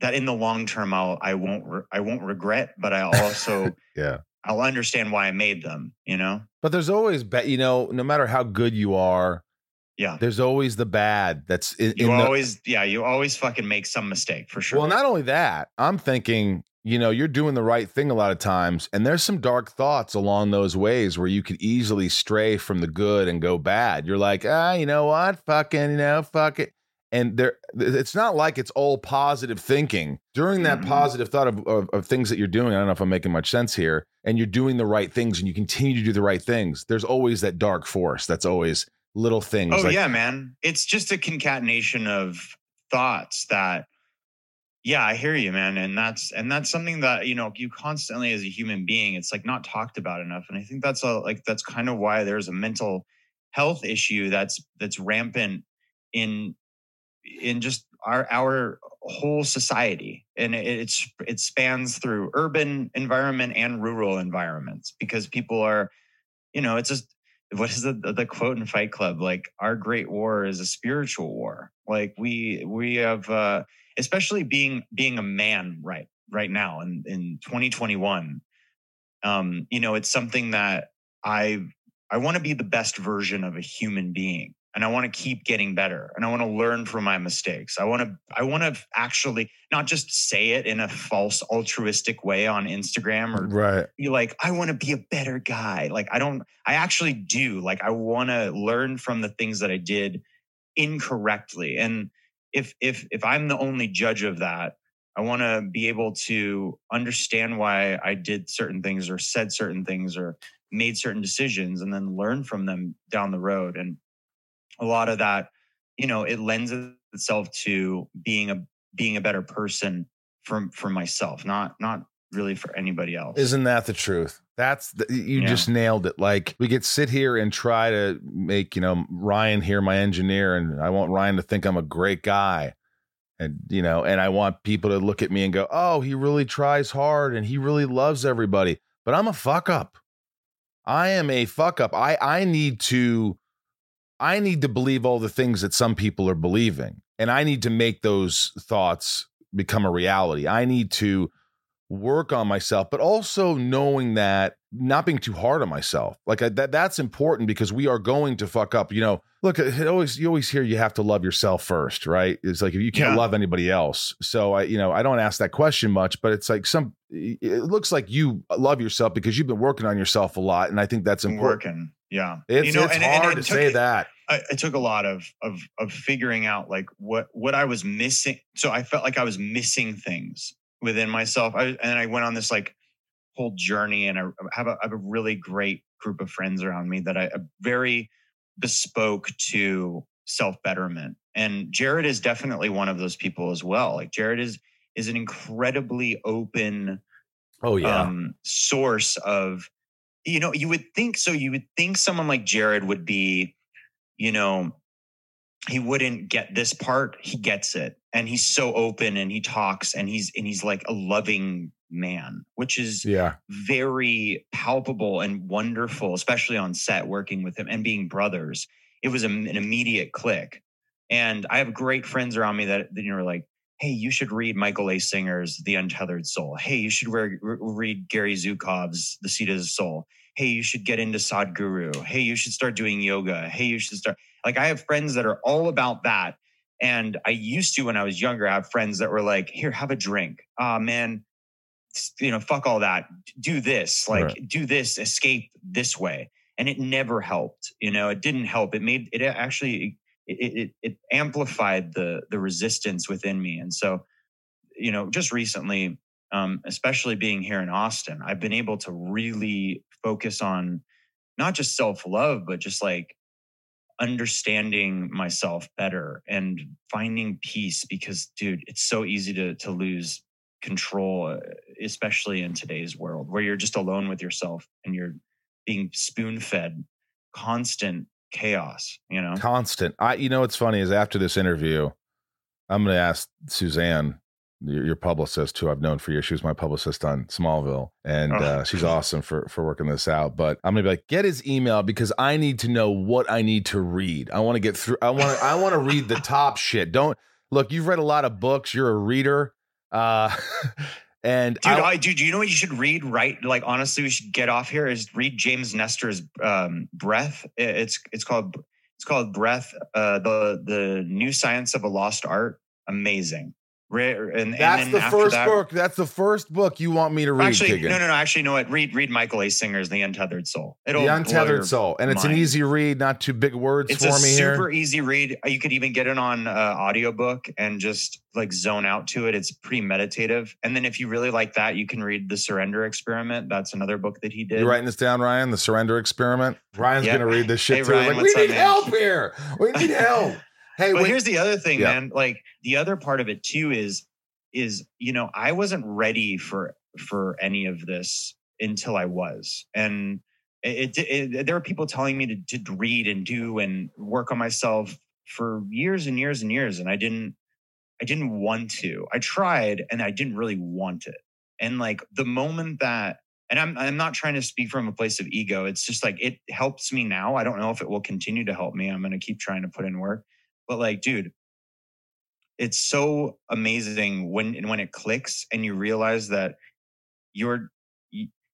[SPEAKER 4] that in the long term I'll I won't re- I won't regret, but I also
[SPEAKER 1] yeah
[SPEAKER 4] I'll understand why I made them. You know.
[SPEAKER 1] But there's always bad. You know, no matter how good you are,
[SPEAKER 4] Yeah.
[SPEAKER 1] there's always the bad. That's in,
[SPEAKER 4] You
[SPEAKER 1] in the,
[SPEAKER 4] always yeah you always fucking make some mistake for sure.
[SPEAKER 1] Well, not only that, I'm thinking, you know, you're doing the right thing a lot of times, and there's some dark thoughts along those ways where you could easily stray from the good and go bad. You're like, ah, you know what, fucking, you know, fuck it. And there, it's not like it's all positive thinking. During that
[SPEAKER 4] Mhm.
[SPEAKER 1] positive thought of, of of things that you're doing, I don't know if I'm making much sense here, and you're doing the right things, and you continue to do the right things. There's always that dark force. That's always little things.
[SPEAKER 4] Oh
[SPEAKER 1] like,
[SPEAKER 4] yeah, man. It's just a concatenation of thoughts that yeah, I hear you, man. And that's and that's something that, you know, you constantly as a human being, it's like not talked about enough. And I think that's a like that's kind of why there's a mental health issue that's that's rampant in in just our our whole society. And it, it's it spans through urban environment and rural environments because people are, you know, it's just what is the the quote in Fight Club? Like our great war is a spiritual war. Like we we have uh especially being being a man right right now in in 2021. Um, you know, it's something that I I want to be the best version of a human being and I want to keep getting better and I want to learn from my mistakes. I want to I want to actually not just say it in a false altruistic way on Instagram or
[SPEAKER 1] right.
[SPEAKER 4] be like, I want to be a better guy. Like, I don't, I actually do. Like, I want to learn from the things that I did incorrectly. And if, if, if I'm the only judge of that, I want to be able to understand why I did certain things or said certain things or made certain decisions and then learn from them down the road. And a lot of that, you know, it lends itself to being a, being a better person for, for myself, not, not really for anybody else.
[SPEAKER 1] Isn't that the truth? That's the, you
[SPEAKER 4] Yeah.
[SPEAKER 1] just nailed it. Like we could sit here and try to make, you know, Ryan here my engineer and I want Ryan to think I'm a great guy. And you know, and I want people to look at me and go, "Oh, he really tries hard and he really loves everybody." But I'm a fuck up. I am a fuck up. I I need to I need to believe all the things that some people are believing. And I need to make those thoughts become a reality. I need to work on myself, but also knowing that not being too hard on myself. Like I, that that's important because we are going to fuck up. You know, look, it always you always hear you have to love yourself first, right? It's like if you can't
[SPEAKER 4] Yeah.
[SPEAKER 1] love anybody else. So I, you know, I don't ask that question much, but it's like some it looks like you love yourself because you've been working on yourself a lot. And I think that's important.
[SPEAKER 4] working. Yeah.
[SPEAKER 1] It's,
[SPEAKER 4] You know,
[SPEAKER 1] it's
[SPEAKER 4] and- and
[SPEAKER 1] hard
[SPEAKER 4] it
[SPEAKER 1] to
[SPEAKER 4] took-
[SPEAKER 1] say that.
[SPEAKER 4] I, it took a lot of of of figuring out like what what I was missing. So I felt like I was missing things within myself. I, and I went on this like whole journey, and I have a, I have a really great group of friends around me that I very bespoke to self betterment. And Jared is definitely one of those people as well. Like Jared is is an incredibly open
[SPEAKER 1] Oh yeah.
[SPEAKER 4] um, source of you know you would think so you would think someone like jared would be you know he wouldn't get this part he gets it. And he's so open and he talks and he's and he's like a loving man which is
[SPEAKER 1] yeah.
[SPEAKER 4] very palpable and wonderful especially on set working with him and being brothers. It was an immediate click. And i have great friends around me that, that you know are like hey you should read michael a. Singer's the untethered soul. Hey you should re- re- read gary zukav's the seat of the soul hey you should get into sadhguru. Hey you should start doing yoga. Hey you should start like i have friends that are all about that. And i used to when i was younger have friends that were like here have a drink. Ah man you know fuck all that. Do this. Like
[SPEAKER 1] Right.
[SPEAKER 4] do this. Escape this way. And it never helped you know? It didn't help. It made it actually it, it, it amplified the the resistance within me. And so you know just recently um especially being here in austin i've been able to really focus on not just self-love but just like understanding myself better and finding peace because dude it's so easy to to lose control uh, especially in today's world where you're just alone with yourself and you're being spoon fed constant chaos you know
[SPEAKER 1] Constant. I, you know, what's funny is after this interview, I'm going to ask Suzanne, your, your publicist, who I've known for years. She was my publicist on Smallville, and
[SPEAKER 4] Oh.
[SPEAKER 1] uh, she's awesome for for working this out. But I'm to be like, get his email because I need to know what I need to read. I want to get through. I want to. I want to read the top shit. Don't look. You've read a lot of books. You're a reader. Uh, and
[SPEAKER 4] Dude,
[SPEAKER 1] I-
[SPEAKER 4] dude, do you know what you should read? Right, like honestly, we should get off here. Is read James Nestor's um, Breath. It's it's called it's called Breath. Uh, the the new science of a lost art. Amazing. Re- And, and
[SPEAKER 1] that's
[SPEAKER 4] then
[SPEAKER 1] the first
[SPEAKER 4] that-
[SPEAKER 1] book. That's the first book you want me to read.
[SPEAKER 4] Actually, no, no, no. Actually, you know what? Read read Michael A. Singer's The Untethered Soul. It'll
[SPEAKER 1] the Untethered Soul, and it's an easy read, not too big words
[SPEAKER 4] It's
[SPEAKER 1] for
[SPEAKER 4] a super
[SPEAKER 1] here.
[SPEAKER 4] easy read. You could even get it on uh, audiobook and just like zone out to it. It's pretty meditative. And then if you really like that, you can read The Surrender Experiment. That's another book that he did.
[SPEAKER 1] You writing this down, Ryan? The Surrender Experiment. Ryan's
[SPEAKER 4] Yeah.
[SPEAKER 1] gonna read this shit
[SPEAKER 4] Hey,
[SPEAKER 1] too.
[SPEAKER 4] Ryan,
[SPEAKER 1] like, we
[SPEAKER 4] what's up,
[SPEAKER 1] need
[SPEAKER 4] man?
[SPEAKER 1] help here. We need help. Hey,
[SPEAKER 4] but
[SPEAKER 1] wait.
[SPEAKER 4] here's the other thing,
[SPEAKER 1] Yeah.
[SPEAKER 4] man. Like the other part of it too is is you know I wasn't ready for for any of this until I was, and it, it, it there were people telling me to, to read and do and work on myself for years and years and years, and I didn't I didn't want to. I tried, and I didn't really want it. And like the moment that and I'm I'm not trying to speak from a place of ego. It's just like it helps me now. I don't know if it will continue to help me. I'm going to keep trying to put in work. But like, dude, it's so amazing when when it clicks and you realize that you're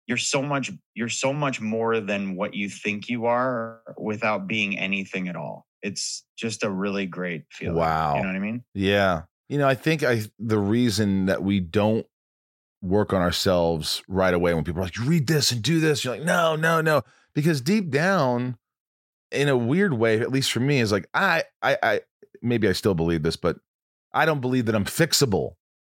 [SPEAKER 4] you're so much you're so much more than what you think you are without being anything at all. It's just a really great feeling.
[SPEAKER 1] Wow.
[SPEAKER 4] You know what I mean?
[SPEAKER 1] Yeah. You know, I think I the reason that we don't work on ourselves right away when people are like, you read this and do this, you're like, no, no, no. Because deep down, in a weird way, at least for me, is like, I I I maybe I still believe this, but I don't believe that I'm fixable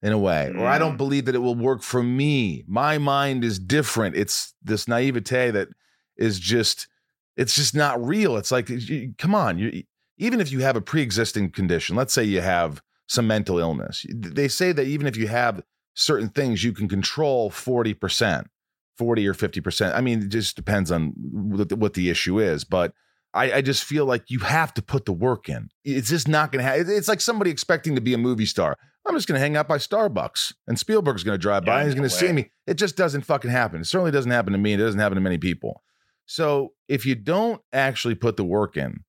[SPEAKER 1] in a way, or I don't
[SPEAKER 4] Mm.
[SPEAKER 1] believe that it will work for me. My mind is different. It's this naivete that is just it's just not real. It's like, you- come on, you even if you have a pre-existing condition, let's say you have some mental illness, they say that even if you have certain things, you can control 40%, 40 or 50%. I mean, it just depends on what the issue is. But I, I just feel like you have to put the work in. It's just not going to happen. It's like somebody expecting to be a movie star. I'm just going to hang out by Starbucks and Spielberg's going to drive by
[SPEAKER 4] Yeah,
[SPEAKER 1] and he's
[SPEAKER 4] no
[SPEAKER 1] going to see me. It just doesn't fucking happen. It certainly doesn't happen to me. It doesn't happen to many people. So if you don't actually put the work in,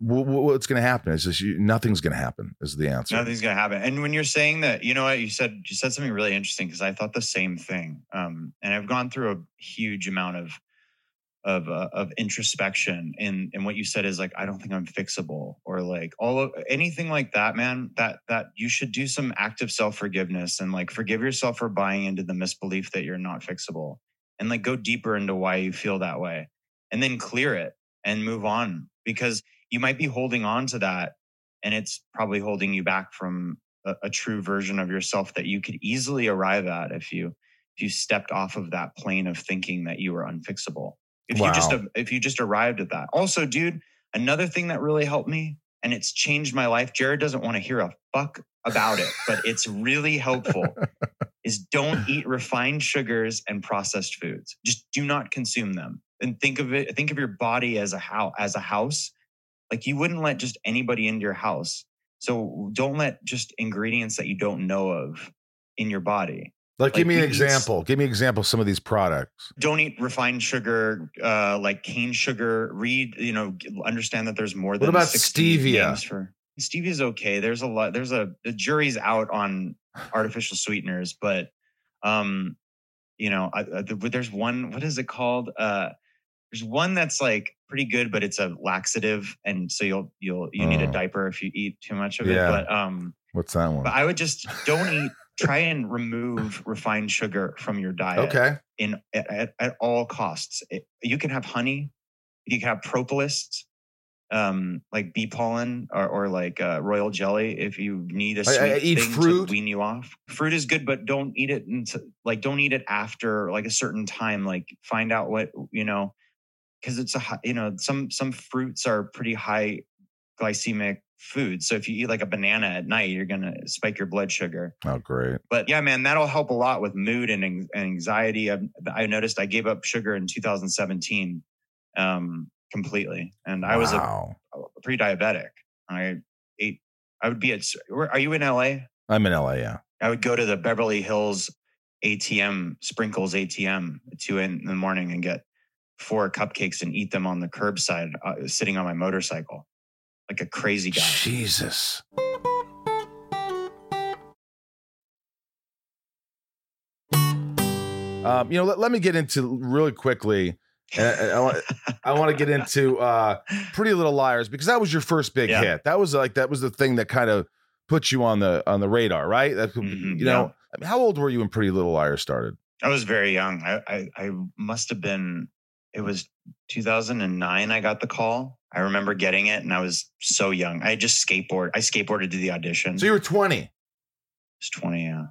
[SPEAKER 1] wh- wh- what's going to happen is just you, nothing's going to happen. Is the answer?
[SPEAKER 4] Nothing's gonna happen. And when you're saying that, you know what you said, you said something really interesting because I thought the same thing. Um, and I've gone through a huge amount of of uh, of introspection. And and what you said is like, I don't think I'm fixable, or like all of anything like that, man. That that you should do some active self forgiveness and like forgive yourself for buying into the misbelief that you're not fixable, and like go deeper into why you feel that way, and then clear it and move on because you might be holding on to that and it's probably holding you back from a, a true version of yourself that you could easily arrive at if you if you stepped off of that plane of thinking that you were unfixable if you just if you just arrived at that. Also dude another thing that really helped me and it's changed my life jared doesn't want to hear a fuck about it but it's really helpful is don't eat refined sugars and processed foods. Just do not consume them. And think of it think of your body as a house as a house. Like you wouldn't let just anybody into your house. So don't let just ingredients that you don't know of in your body.
[SPEAKER 1] Like, give me an
[SPEAKER 4] eat
[SPEAKER 1] example. Give me an example of some of these products.
[SPEAKER 4] Don't eat refined sugar, uh, like cane sugar. Read, you know, understand that there's more than
[SPEAKER 1] about
[SPEAKER 4] 60
[SPEAKER 1] stevia?
[SPEAKER 4] For stevia is okay. There's a lot. There's a the jury's out on artificial sweeteners, but um, you know, I, I, there's one. What is it called? Uh, there's one that's like pretty good, but it's a laxative, and so you'll you'll you need a
[SPEAKER 1] Oh.
[SPEAKER 4] diaper if you eat too much of
[SPEAKER 1] Yeah.
[SPEAKER 4] it. But um,
[SPEAKER 1] What's that one?
[SPEAKER 4] but I would just don't eat. Try and remove refined sugar from your diet
[SPEAKER 1] Okay.
[SPEAKER 4] in at, at, all costs. It, you can have honey, you can have propolis, um, like bee pollen or, or like uh, royal jelly if you need a sweet
[SPEAKER 1] I eat
[SPEAKER 4] thing
[SPEAKER 1] fruit.
[SPEAKER 4] to wean you off. Fruit is good, but don't eat it into, like don't eat it after like a certain time. Like find out what you know. because it's a you know some some fruits are pretty high glycemic foods. So if you eat like a banana at night, you're gonna spike your blood sugar.
[SPEAKER 1] Oh, great.
[SPEAKER 4] But yeah, man, that'll help a lot with mood and an- anxiety. I, I noticed I gave up sugar in 2017 um, completely, and I was a,
[SPEAKER 1] Wow.
[SPEAKER 4] a pre-diabetic. I ate. I would be at. Are you in LA?
[SPEAKER 1] I'm in LA. Yeah.
[SPEAKER 4] I would go to the Beverly Hills ATM, Sprinkles ATM at two in the morning and get four cupcakes and eat them on the curbside, uh, sitting on my motorcycle, like a crazy guy.
[SPEAKER 1] Jesus. Um, you know, let, let me get into really quickly. uh, I, I, want, I want to get into uh, Pretty Little Liars because that was your first big
[SPEAKER 4] Yeah.
[SPEAKER 1] hit. That was like that was the thing that kind of put you on the on the radar, right? That,
[SPEAKER 4] Mhm,
[SPEAKER 1] you know, mean, how old were you when Pretty Little Liars started?
[SPEAKER 4] I was very young. I, I, I must have been, it was 2009 I got the call. I remember getting it and I was so young. I just skateboard. I skateboarded to the audition.
[SPEAKER 1] So you were 20.
[SPEAKER 4] I was 20, yeah.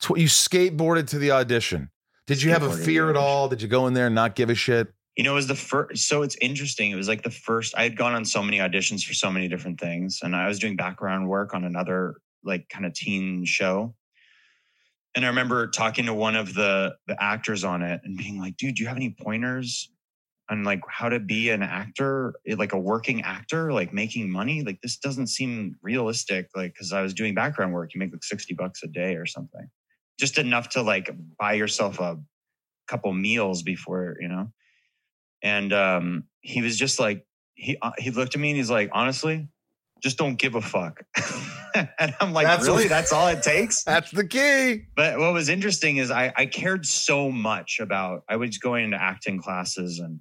[SPEAKER 1] Tw- you skateboarded to the audition. Did you have a
[SPEAKER 4] Skateboarded to the
[SPEAKER 1] fear at all? Did you go in there and not give a shit?
[SPEAKER 4] You know, it was the first. So it's interesting. It was like the first. I had gone on so many auditions for so many different things, and I was doing background work on another like kind of teen show. And I remember talking to one of the the actors on it and being like, "Dude, do you have any pointers on like how to be an actor, eh, like a working actor, like making money? Like this doesn't seem realistic. Like because I was doing background work, you make like sixty bucks a day or something, just enough to like buy yourself a couple meals before you know." and um, he was just like he uh, he looked at me and he's like, honestly, just don't give a fuck. and I'm like,
[SPEAKER 1] That's
[SPEAKER 4] really?
[SPEAKER 1] what-
[SPEAKER 4] That's all it takes?
[SPEAKER 1] That's the key.
[SPEAKER 4] But what was interesting is I I cared so much about. I was going into acting classes and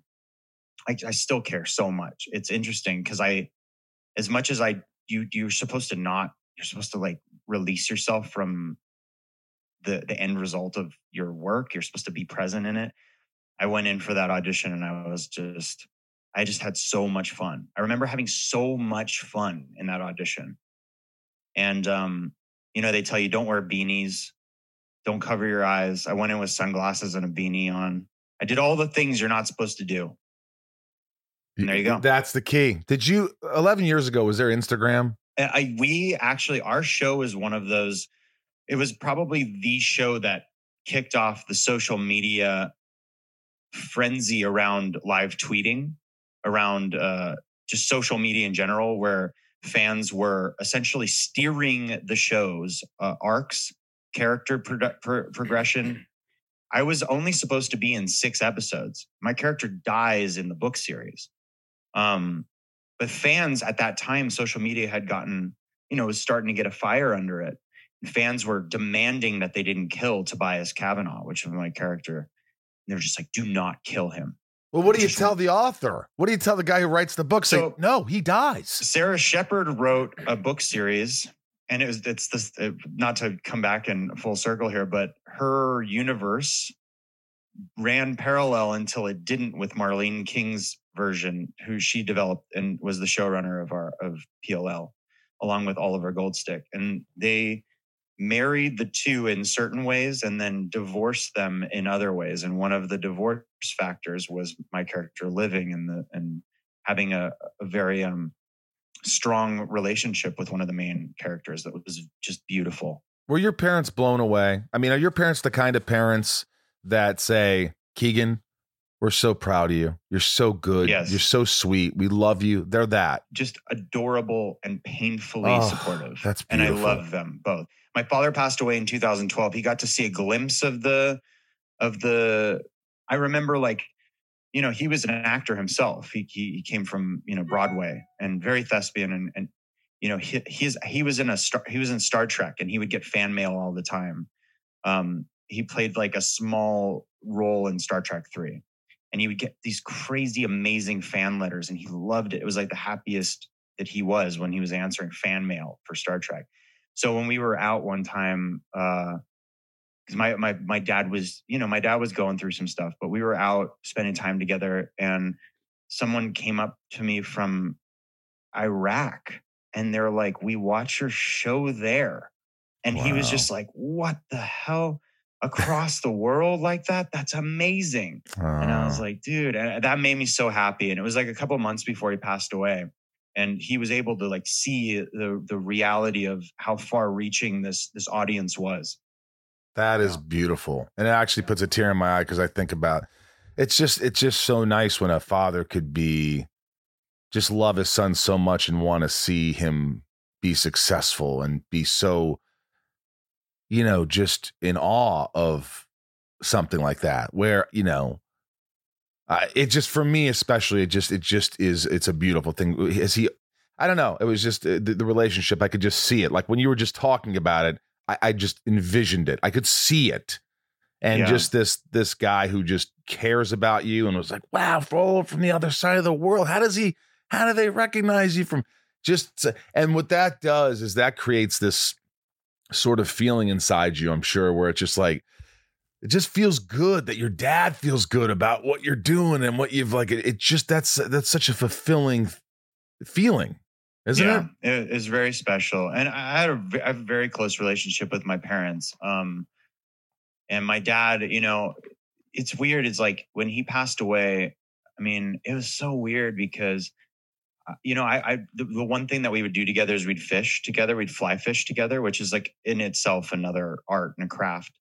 [SPEAKER 4] I, I still care so much. It's interesting because I, as much as I you you're supposed to not you're supposed to like release yourself from the the end result of your work. You're supposed to be present in it. I went in for that audition and I was just I just had so much fun. I remember having so much fun in that audition. And um, you know, they tell you don't wear beanies, don't cover your eyes. I went in with sunglasses and a beanie on. I did all the things you're not supposed to do. And there you go.
[SPEAKER 1] That's the key. Did you 11 years ago was there Instagram?
[SPEAKER 4] I we actually our show is one of those. It was probably the show that kicked off the social media frenzy around live tweeting, around uh, just social media in general, where fans were essentially steering the show's uh, arcs, character produ- pro- progression. I was only supposed to be in six episodes. My character dies in the book series. Um, but fans at that time, social media had gotten, you know, was starting to get a fire under it. And fans were demanding that they didn't kill Tobias Cavanaugh, which was my character. And they were just like, do not kill him.
[SPEAKER 1] Well, what do you tell the author? What do you tell the guy who writes the book? Say,
[SPEAKER 4] So-
[SPEAKER 1] no, he dies.
[SPEAKER 4] Sara Shepard wrote a book series, and it was it's this uh, not to come back in full circle here, but her universe ran parallel until it didn't with Marlene King's version, who she developed and was the showrunner of our of PLL, along with Oliver Goldstick, and they married the two in certain ways and then divorced them in other ways. And one of the divorce factors was my character living in the and having a, a very um strong relationship with one of the main characters that was just beautiful.
[SPEAKER 1] Were your parents blown away? I mean, are your parents the kind of parents that say, Keegan, we're so proud of you. You're so good.
[SPEAKER 4] Yes.
[SPEAKER 1] You're so sweet. We love you. They're that.
[SPEAKER 4] Just adorable and painfully
[SPEAKER 1] Oh,
[SPEAKER 4] supportive.
[SPEAKER 1] that's beautiful.
[SPEAKER 4] and I love them both. My father passed away in 2012. He got to see a glimpse of the of the I remember like you know, he was an actor himself. He he, he came from, you know, Broadway and very thespian and and you know, he he's he was in a star he was in Star Trek and he would get fan mail all the time. Um he played like a small role in Star Trek 3 and he would get these crazy amazing fan letters and he loved it. It was like the happiest that he was when he was answering fan mail for Star Trek. So when we were out one time, uh, because my my my dad was, you know, my dad was going through some stuff, but we were out spending time together, and someone came up to me from Iraq, and they're like, "We watch your show there," and he was just like, "What the hell?" Across the world like that. That's amazing. And I was
[SPEAKER 1] Uh,
[SPEAKER 4] like, dude, and that made me so happy. And it was like a couple months before he passed away. And he was able to like see the the reality of how far reaching this this audience was.
[SPEAKER 1] That is beautiful. And it actually puts a tear in my eye because I think about it's just it's just so nice when a father could be just love his son so much and want to see him be successful and be so you know just in awe of something like that where you know uh, it just for me especially it just it just is it's a beautiful thing is he i don't know it was just uh, the, the relationship i could just see it like when you were just talking about it I, I just envisioned it. I could see it. And
[SPEAKER 4] Yeah.
[SPEAKER 1] just this this guy who just cares about you and was like, wow, from the other side of the world. How does he how do they recognize you from just and what that does is that creates this sort of feeling inside you, I'm sure, where it's just like it just feels good that your dad feels good about what you're doing and what you've like it, it just that's that's such a fulfilling feeling, isn't
[SPEAKER 4] yeah,
[SPEAKER 1] it?
[SPEAKER 4] it is very special. And I had a, have a very close relationship with my parents. Um, and my dad, you know, it's weird. It's like when he passed away, I mean, it was so weird because, you know, I, I the, the one thing that we would do together is we'd fish together, we'd fly fish together, which is like in itself another art and a craft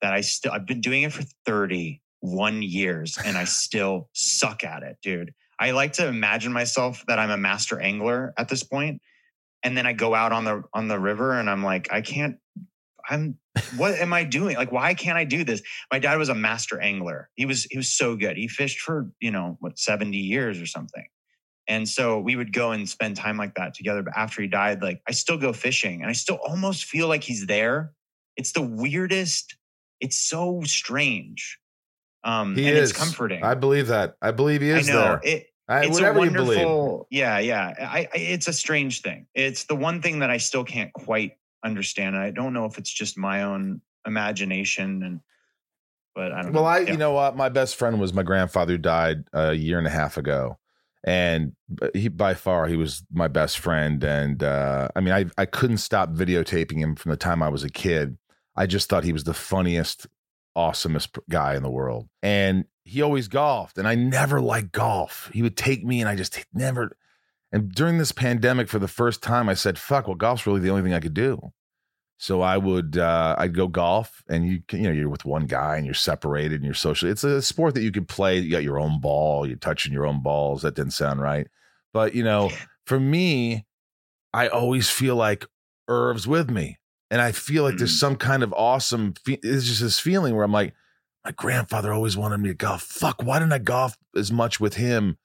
[SPEAKER 4] that I still I've been doing it for 31 years and I still suck at it, dude. I like to imagine myself that I'm a master angler at this point, and then I go out on the on the river and I'm like, I can't. I'm. What am I doing? Like, why can't I do this? My dad was a master angler. He was he was so good. He fished for you know what 70 years or something. And so we would go and spend time like that together. But after he died, like I still go fishing and I still almost feel like he's there. It's the weirdest. It's so strange. Um,
[SPEAKER 1] He
[SPEAKER 4] and
[SPEAKER 1] is
[SPEAKER 4] it's comforting.
[SPEAKER 1] I believe that. I believe he
[SPEAKER 4] I
[SPEAKER 1] is
[SPEAKER 4] know
[SPEAKER 1] there.
[SPEAKER 4] it.
[SPEAKER 1] I,
[SPEAKER 4] It's a wonderful. Yeah, yeah. I, I, it's a strange thing. It's the one thing that I still can't quite understand. And I don't know if it's just my own imagination and. But I don't know.
[SPEAKER 1] Well, I,
[SPEAKER 4] Yeah.
[SPEAKER 1] you know what? My best friend was my grandfather who died a year and a half ago. And he, by far, he was my best friend. And uh, I mean, I, I couldn't stop videotaping him from the time I was a kid. I just thought he was the funniest, awesomest guy in the world. And he always golfed, and I never liked golf. He would take me, and I just never. And during this pandemic, for the first time, I said, "Fuck! Well, golf's really the only thing I could do." So I would uh, I'd go golf, and you can- you know you're with one guy and you're separated and you're social. It's a sport that you could play. You got your own ball. You're touching your own balls. That didn't sound right, but you know, for me, I always feel like Irv's with me, and I feel like there's
[SPEAKER 4] Mm.
[SPEAKER 1] some kind of awesome. Fe- it's just this feeling where I'm like, my grandfather always wanted me to golf. Fuck, why didn't I golf as much with him?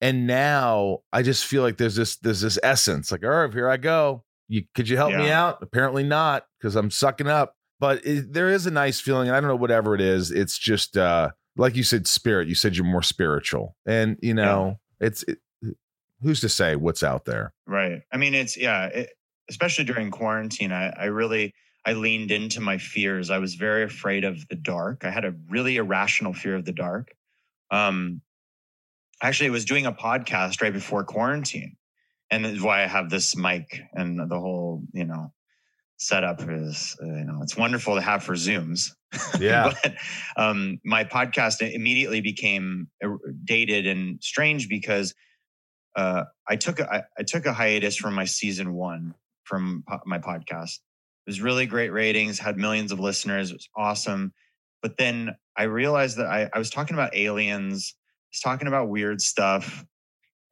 [SPEAKER 1] And now I just feel like there's this there's this essence. Like Irv, here I go. You could you help me out? Apparently not, because I'm sucking up. But it, there is a nice feeling, and I don't know whatever it is. It's just uh, like you said, spirit. You said you're more spiritual, and you know, it's it, who's to say what's out there?
[SPEAKER 4] Right. I mean, it's yeah. It, especially during quarantine, I, I really I leaned into my fears. I was very afraid of the dark. I had a really irrational fear of the dark. Um, actually, I was doing a podcast right before quarantine, and that's why I have this mic and the whole you know setup is uh, you know it's wonderful to have for Zooms.
[SPEAKER 1] Yeah.
[SPEAKER 4] but um, my podcast immediately became uh, dated and strange because uh, I took a, I, I took a hiatus from my season one from po- my podcast. It was really great ratings, had millions of listeners. It was awesome. But then I realized that I, I was talking about aliens, I was talking about weird stuff,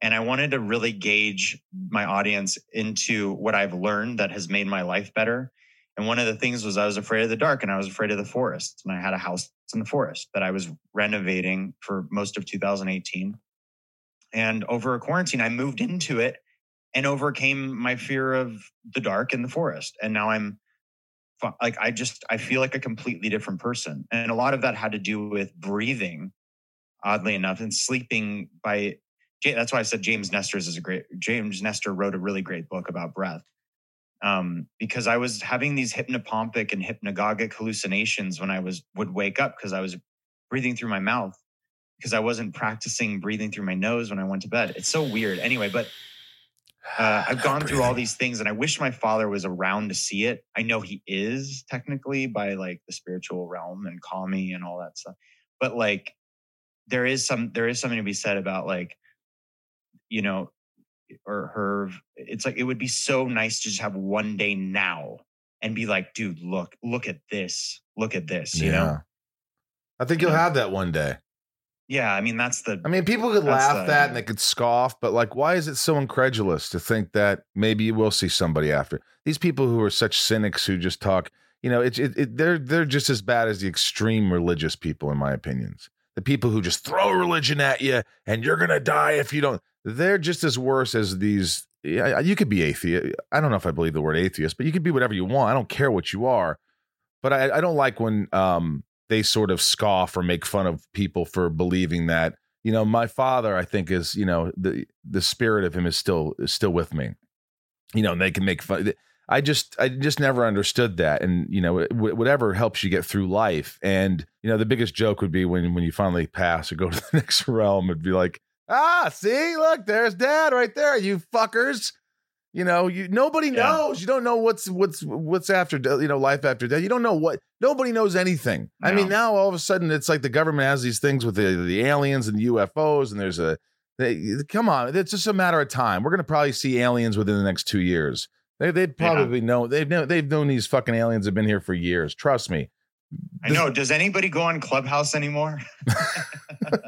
[SPEAKER 4] and I wanted to really gauge my audience into what I've learned that has made my life better. And one of the things was I was afraid of the dark and I was afraid of the forest. And I had a house in the forest that I was renovating for most of 2018. And over a quarantine, I moved into it and overcame my fear of the dark and the forest. And now I'm like, I just, I feel like a completely different person. And a lot of that had to do with breathing, oddly enough, and sleeping by, that's why I said James Nestor's is a great, James Nestor wrote a really great book about breath. Um, because I was having these hypnopompic and hypnagogic hallucinations when I was would wake up because I was breathing through my mouth because I wasn't practicing breathing through my nose when I went to bed. It's so weird. Anyway, but uh, I've gone through all these things, and I wish my father was around to see it. I know he is technically by like the spiritual realm and Kami and all that stuff, but like there is some there is something to be said about like you know or her it's like it would be so nice to just have one day now and be like dude look look at this look at this you know
[SPEAKER 1] I think you'll have that one day.
[SPEAKER 4] yeah i mean that's the
[SPEAKER 1] I mean, people could laugh
[SPEAKER 4] the-
[SPEAKER 1] that and they could scoff, but like, why is it so incredulous to think that maybe you will see somebody after these people who are such cynics who just talk? You know, it, it, it they're they're just as bad as the extreme religious people, in my opinions. The people who just throw religion at you and you're gonna die if you don't. They're just as worse as these. You could be atheist. I don't know if I believe the word atheist, but you could be whatever you want. I don't care what you are. But I, I don't like when um, they sort of scoff or make fun of people for believing that you know my father i think is you know the the spirit of him is still is still with me you know and they can make fun i just i just never understood that and you know wh- whatever helps you get through life and you know the biggest joke would be when when you finally pass or go to the next realm it'd be like ah see look there's dad right there you fuckers. You know you nobody
[SPEAKER 4] Yeah.
[SPEAKER 1] knows. You don't know what's what's what's after you know life after death. You don't know what nobody knows anything. I mean now all of a sudden it's like the government has these things with the the aliens and the ufos and there's a they, come on it's just a matter of time. We're going to probably see aliens within the next two years. They, they'd
[SPEAKER 4] Yeah.
[SPEAKER 1] probably know they've known they've known these fucking aliens have been here for years trust me.
[SPEAKER 4] I know does anybody go on clubhouse anymore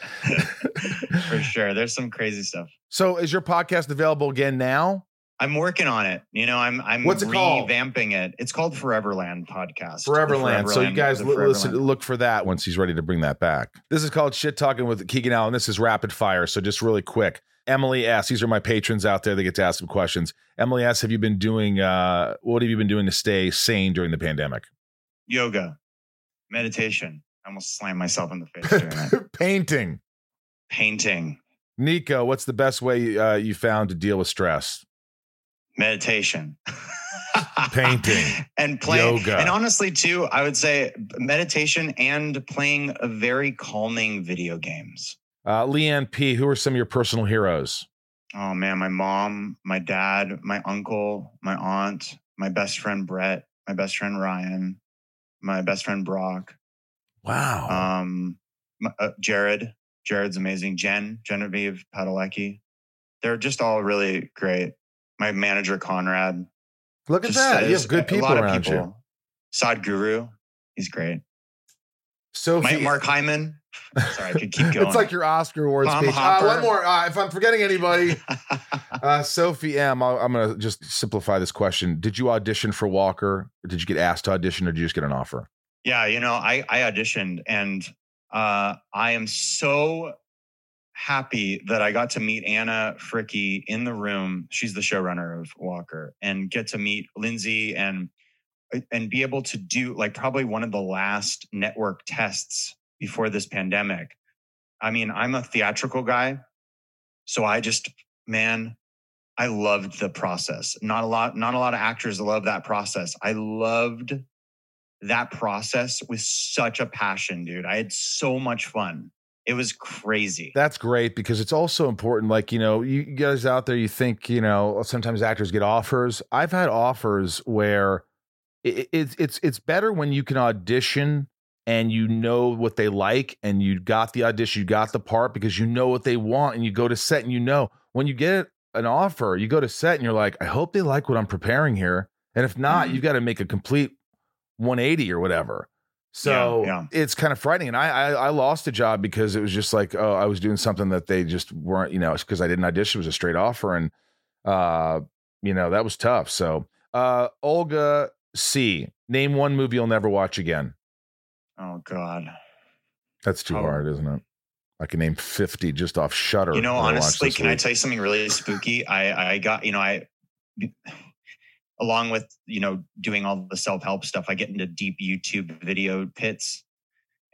[SPEAKER 4] for sure there's some crazy stuff
[SPEAKER 1] so is your podcast available again now
[SPEAKER 4] i'm working on it you know i'm i'm
[SPEAKER 1] What's it called?
[SPEAKER 4] revamping it it's called foreverland podcast The
[SPEAKER 1] Foreverland. So you guys listen, look for that once he's ready to bring that back. This is called Shit Talking with Keegan Allen. This is rapid fire. So just really quick. Emily S. These are my patrons out there that get to ask some questions. Emily S. Have you been doing? Uh, what have you been doing to stay sane during the pandemic?
[SPEAKER 4] yoga meditation i almost slammed myself in the face doing that
[SPEAKER 1] Painting.
[SPEAKER 4] painting
[SPEAKER 1] Nico, what's the best way uh, you found to deal with stress?
[SPEAKER 4] meditation
[SPEAKER 1] Painting.
[SPEAKER 4] and playing
[SPEAKER 1] Yoga.
[SPEAKER 4] and honestly too i would say meditation and playing very calming video games
[SPEAKER 1] Uh, Leanne P. Who are some of your personal heroes?
[SPEAKER 4] oh man my mom my dad my uncle my aunt my best friend brett my best friend ryan my best friend brock
[SPEAKER 1] Wow.
[SPEAKER 4] um uh, jared jared's amazing jen genevieve padalecki they're just all really great my manager conrad
[SPEAKER 1] Look at that. You have good
[SPEAKER 4] a
[SPEAKER 1] people
[SPEAKER 4] lot of
[SPEAKER 1] around you.
[SPEAKER 4] people. Sadhguru, he's great.
[SPEAKER 1] Sophie.
[SPEAKER 4] My, Mark Hyman. Sorry, I could keep going.
[SPEAKER 1] it's like your Oscar Awards
[SPEAKER 4] Tom
[SPEAKER 1] speech. Uh, one more. Uh, if I'm forgetting anybody, Uh, Sophie M, I'll, I'm going to just simplify this question. Did you audition for Walker? Did you get asked to audition or did you just get an offer?
[SPEAKER 4] Yeah, you know, I, I auditioned and uh, I am so happy that I got to meet Anna Fricke in the room. She's the showrunner of Walker and get to meet Lindsay and and be able to do like probably one of the last network tests before this pandemic. I mean, I'm a theatrical guy, so I just man, I loved the process. Not a lot, not a lot of actors love that process. I loved that process with such a passion, dude. I had so much fun. It was crazy.
[SPEAKER 1] That's great because it's also important. Like, you know, you guys out there, you think, you know, sometimes actors get offers. I've had offers where it, it's it's it's better when you can audition and you know what they like and you got the audition, you got the part because you know what they want and you go to set and you know when you get an offer, you go to set and you're like, I hope they like what I'm preparing here. And if not,
[SPEAKER 4] Mhm.
[SPEAKER 1] you've got to make a complete 180 or whatever. So
[SPEAKER 4] yeah.
[SPEAKER 1] it's kind of frightening. And I, I I lost a job because it was just like, oh, I was doing something that they just weren't, you know, because I didn't audition. It was a straight offer. And uh, you know, that was tough. So uh Olga C, name one movie you'll never watch again.
[SPEAKER 4] Oh God.
[SPEAKER 1] That's too
[SPEAKER 4] Oh.
[SPEAKER 1] hard, isn't it? I can name 50 just off Shudder.
[SPEAKER 4] You know, honestly, can I tell you something really spooky? I I got, you know, I along with, you know, doing all the self-help stuff, I get into deep YouTube video pits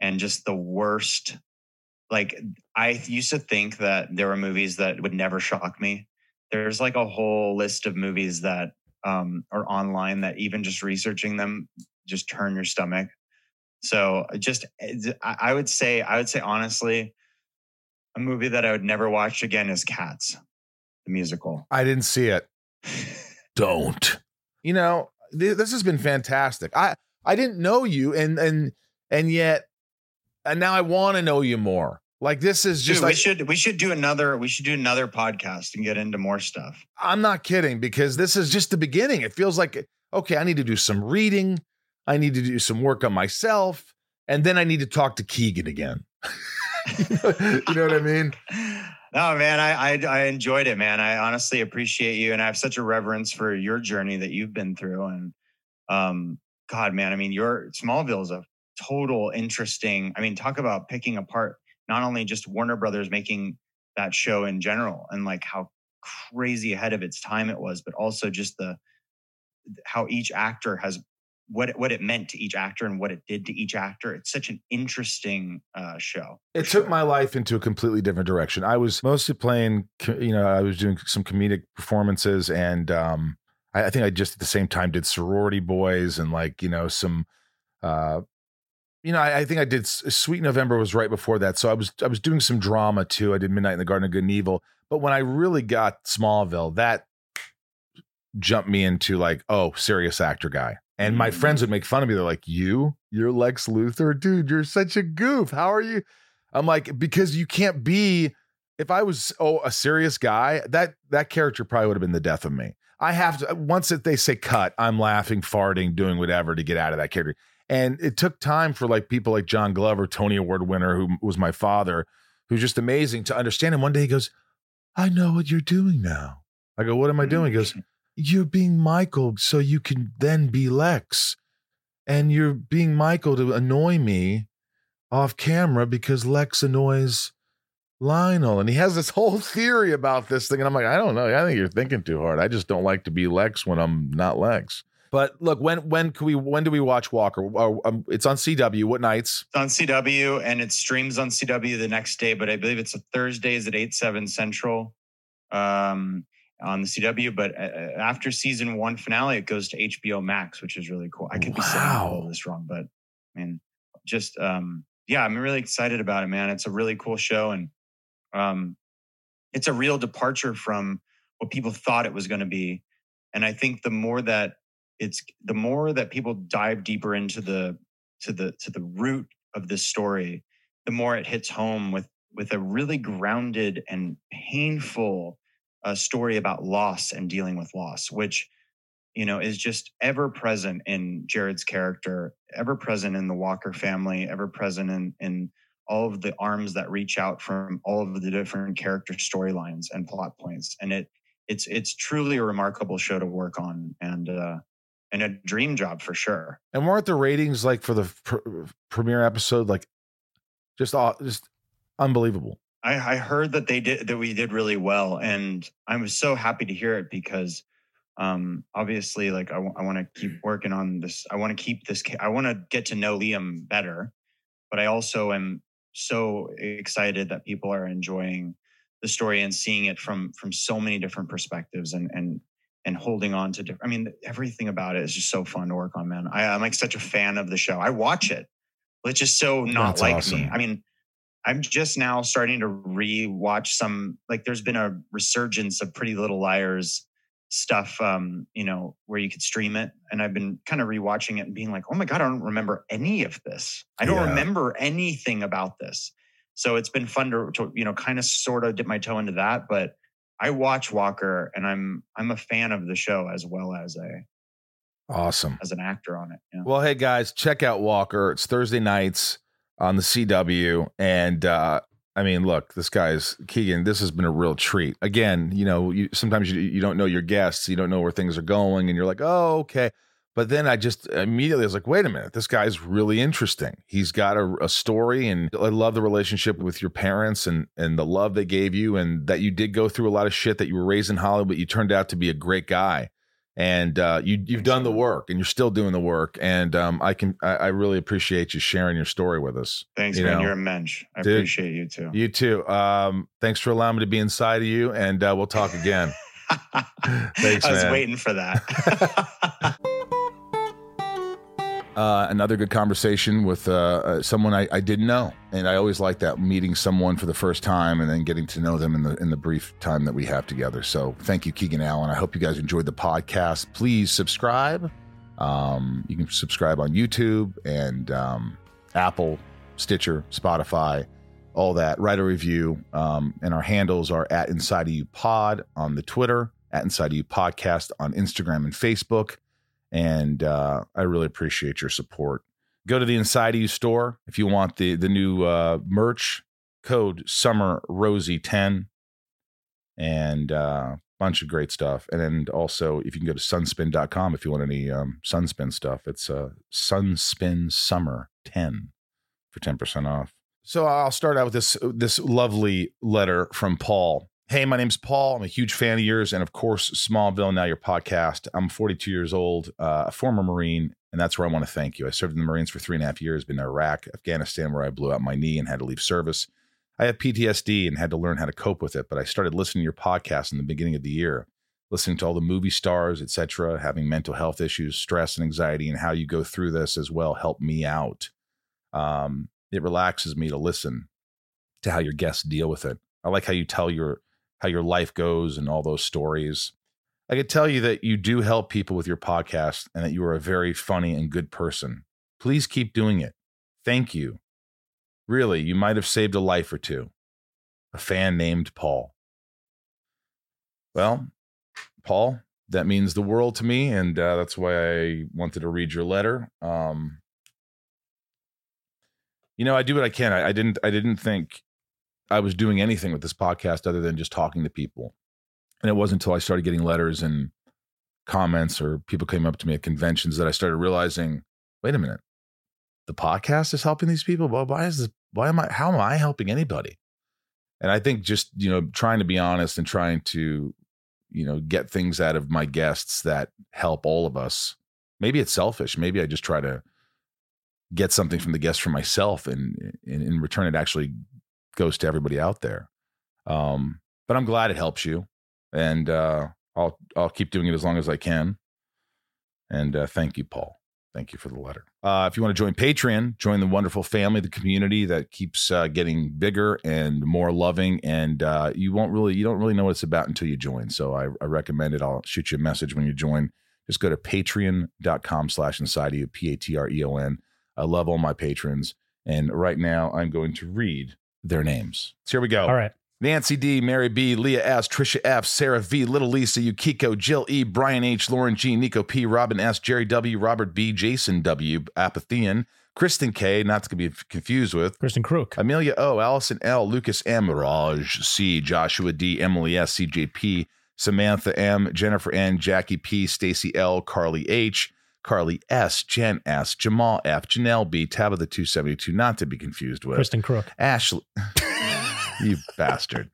[SPEAKER 4] and just the worst like I used to think that there were movies that would never shock me. There's like a whole list of movies that um, are online that even just researching them just turn your stomach. So just I I would say I would say honestly, a movie that I would never watch again is Cats. the musical.
[SPEAKER 1] I didn't see it. Don't. You know, th- this has been fantastic. I I didn't know you, and and and yet, and now I want to know you more. Like this is just
[SPEAKER 4] Dude,
[SPEAKER 1] like
[SPEAKER 4] we should we should do another we should do another podcast and get into more stuff.
[SPEAKER 1] I'm not kidding because this is just the beginning. It feels like okay, I need to do some reading, I need to do some work on myself, and then I need to talk to Keegan again. you, know, you know what I mean?
[SPEAKER 4] No, man, I, I I enjoyed it, man. I honestly appreciate you, and I have such a reverence for your journey that you've been through. And um, God, man, I mean, your Smallville is a total interesting. I mean, talk about picking apart not only just Warner Brothers making that show in general, and like how crazy ahead of its time it was, but also just the how each actor has what it- what it meant to each actor and what it did to each actor. It's such an interesting uh, show.
[SPEAKER 1] It took
[SPEAKER 4] sure.
[SPEAKER 1] my life into a completely different direction. I was mostly playing, you know, I was doing some comedic performances, and um, I, I think I just at the same time did sorority boys and like you know some, uh, you know, I, I think I did Sweet November was right before that, so I was I was doing some drama too. I did Midnight in the Garden of Good and Evil, but when I really got Smallville, that jumped me into like, oh, serious actor guy. And my
[SPEAKER 4] Mm-hmm.
[SPEAKER 1] friends would make fun of me. They're like, "You, you're Lex Luthor, dude. You're such a goof. How are you?" I'm like, because you can't be. If I was oh a serious guy, that that character probably would have been the death of me. I have to once that they say cut, I'm laughing, farting, doing whatever to get out of that character. And it took time for like people like John Glover, Tony Award winner, who was my father, who's just amazing to understand. And one day he goes, "I know what you're doing now." I go, "What am I doing?" He goes, "You're being Michael, so you can then be Lex, and you're being Michael to annoy me off camera because Lex annoys." Lionel, and he has this whole theory about this thing, and I'm like, I don't know. I think you're thinking too hard. I just don't like to be Lex when I'm not Lex. But look, when when can we when do we watch Walker? Uh, um, it's on CW. What nights?
[SPEAKER 4] It's on CW and it streams on CW the next day, but I believe it's Thursdays at 8, 7 Central um, on the CW. But uh, after season one finale, it goes to HBO Max, which is really cool. I could be saying all this wrong, but I mean, just, um, yeah, I'm really excited about it, man. It's a really cool show. And um, it's a real departure from what people thought it was going to be. And I think the more that it's the more that people dive deeper into the to the to the root of this story, the more it hits home with with a really grounded and painful uh, story about loss and dealing with loss, which you know is just ever present in Jared's character, ever present in the Walker family, ever present in in all of the arms that reach out from all of the different character storylines and plot points, and it it's it's truly a remarkable show to work on and uh, and a dream job for sure.
[SPEAKER 1] And weren't the ratings like for the pr- premiere episode like just aw- just unbelievable?
[SPEAKER 4] I, I heard that they did that we did really well, and I'm so happy to hear it because um obviously like I want to keep working on this. I want to keep this. ca- I want to get to know Liam better, but I also am so excited that people are enjoying the story and seeing it from from so many different perspectives and and and holding on to different. I mean, everything about it is just so fun to work on, man. I, I'm like such a fan of the show. I watch it, but it's just so not
[SPEAKER 1] That's
[SPEAKER 4] like
[SPEAKER 1] awesome.
[SPEAKER 4] me. I mean, I'm just now starting to re-watch some. Like, there's been a resurgence of Pretty Little Liars stuff. Um, you know, where you could stream it, and I've been kind of rewatching it and being like, oh my god, I don't remember any of this. I don't
[SPEAKER 1] Yeah.
[SPEAKER 4] remember anything about this. So it's been fun to, to you know kind of sort of dip my toe into that, but I watch Walker and I'm I'm a fan of the show as well as a
[SPEAKER 1] Awesome.
[SPEAKER 4] as an actor on it. Yeah.
[SPEAKER 1] Well, hey guys, check out Walker. It's Thursday nights on the CW, and uh, I mean, look, this guy's Keegan. This has been a real treat. Again, you know, you, sometimes you you don't know your guests, you don't know where things are going, and you're like, oh, okay. But then I just immediately was like, wait a minute, this guy's really interesting. He's got a, a story, and I love the relationship with your parents and and the love they gave you, and that you did go through a lot of shit. That you were raised in Hollywood, but you turned out to be a great guy and uh, you you've done the work and you're still doing the work and um, I can I, I really appreciate you sharing your story with us.
[SPEAKER 4] Thanks,
[SPEAKER 1] you
[SPEAKER 4] man.
[SPEAKER 1] know,
[SPEAKER 4] You're a mensch. I
[SPEAKER 1] dude,
[SPEAKER 4] appreciate you too.
[SPEAKER 1] You too. Um, thanks for allowing me to be inside of you, and uh, we'll talk again. Thanks,
[SPEAKER 4] I was
[SPEAKER 1] man.
[SPEAKER 4] waiting for that.
[SPEAKER 1] Uh, another good conversation with uh, uh, someone I, I didn't know, and I always like that meeting someone for the first time and then getting to know them in the in the brief time that we have together. So thank you, Keegan Allen. I hope you guys enjoyed the podcast. Please subscribe. Um, you can subscribe on YouTube and um, Apple, Stitcher, Spotify, all that. Write a review, um, and our handles are at Inside of You Pod on the Twitter, at Inside of You Podcast on Instagram and Facebook and uh, I really appreciate your support. Go to the Inside You store if you want the the new uh, merch. Code Summer Rosie ten, and uh, bunch of great stuff. And then also, if you can go to sunspin.com if you want any um, sunspin stuff, it's uh, Sunspin Summer ten for ten percent off. So I'll start out with this this lovely letter from Paul. Hey, my name's Paul. I'm a huge fan of yours, and of course, Smallville. Now your podcast. I'm 42 years old, uh, a former Marine, and that's where I want to thank you. I served in the Marines for three and a half years. Been in Iraq, Afghanistan, where I blew out my knee and had to leave service. I have PTSD and had to learn how to cope with it. But I started listening to your podcast in the beginning of the year, listening to all the movie stars, etc., having mental health issues, stress, and anxiety, and how you go through this as well helped me out. Um, it relaxes me to listen to how your guests deal with it. I like how you tell your how your life goes and all those stories. I could tell you that you do help people with your podcast and that you are a very funny and good person. Please keep doing it. Thank you. Really, you might have saved a life or two. A fan named Paul. Well, Paul, that means the world to me, and uh, that's why I wanted to read your letter. Um, you know, I do what I can. I, I didn't. I didn't think I was doing anything with this podcast other than just talking to people. And it wasn't until I started getting letters and comments or people came up to me at conventions that I started realizing, wait a minute, the podcast is helping these people. Well, why is this? Why am I? How am I helping anybody? And I think just you know trying to be honest and trying to you know get things out of my guests that help all of us. Maybe it's selfish. Maybe I just try to get something from the guests for myself, and, and in return, it actually goes to everybody out there. Um, but I'm glad it helps you, and uh, I'll I'll keep doing it as long as I can. And uh, thank you, Paul. Thank you for the letter. Uh, if you want to join Patreon, join the wonderful family, the community that keeps uh, getting bigger and more loving. And uh, you won't really, you don't really know what it's about until you join. So I, I recommend it. I'll shoot you a message when you join. Just go to patreon.com slash inside you, P A T R E O N. I love all my patrons. And right now I'm going to read their names. So here we go.
[SPEAKER 2] All right.
[SPEAKER 1] Nancy D, Mary B, Leah S, Trisha F, Sarah V, Little Lisa, Yukiko, Jill E, Brian H, Lauren G, Nico P, Robin S, Jerry W, Robert B, Jason W, Apathian, Kristen K, not to be confused with
[SPEAKER 2] Kristin Kreuk.
[SPEAKER 1] Amelia O, Allison L, Lucas M, Raj C, Joshua D, Emily S, CJP, Samantha M, Jennifer N, Jackie P, Stacy L, Carly H, Carly S, Jen S, Jamal F, Janelle B, Tabitha 272, not to be confused with
[SPEAKER 2] Kristin Kreuk.
[SPEAKER 1] Ashley. you bastard.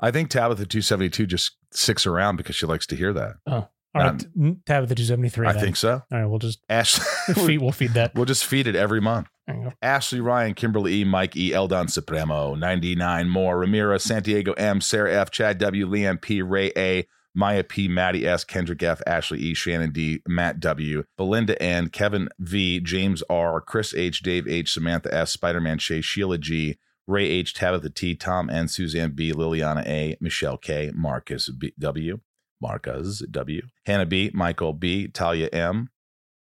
[SPEAKER 1] I think Tabitha 272 just sticks around because she likes to hear that.
[SPEAKER 2] Oh, all right.
[SPEAKER 1] Um,
[SPEAKER 2] t- Tab the 273.
[SPEAKER 1] I
[SPEAKER 2] then.
[SPEAKER 1] think so.
[SPEAKER 2] All right. We'll just
[SPEAKER 1] Ashley,
[SPEAKER 2] feed, we'll feed that.
[SPEAKER 1] we'll just feed it every month.
[SPEAKER 2] There you go.
[SPEAKER 1] Ashley Ryan, Kimberly E, Mike E, Eldon Supremo, 99 more, Ramira, Santiago M, Sarah F, Chad W, Liam P, Ray A, Maya P, Maddie S, Kendrick F, Ashley E, Shannon D, Matt W, Belinda N, Kevin V, James R, Chris H, Dave H, Samantha S, Spider Man Shay, Sheila G, Ray H, Tabitha T, Tom N, Suzanne B, Liliana A, Michelle K, Marcus B, W, Marcus W, Hannah B, Michael B, Talia M,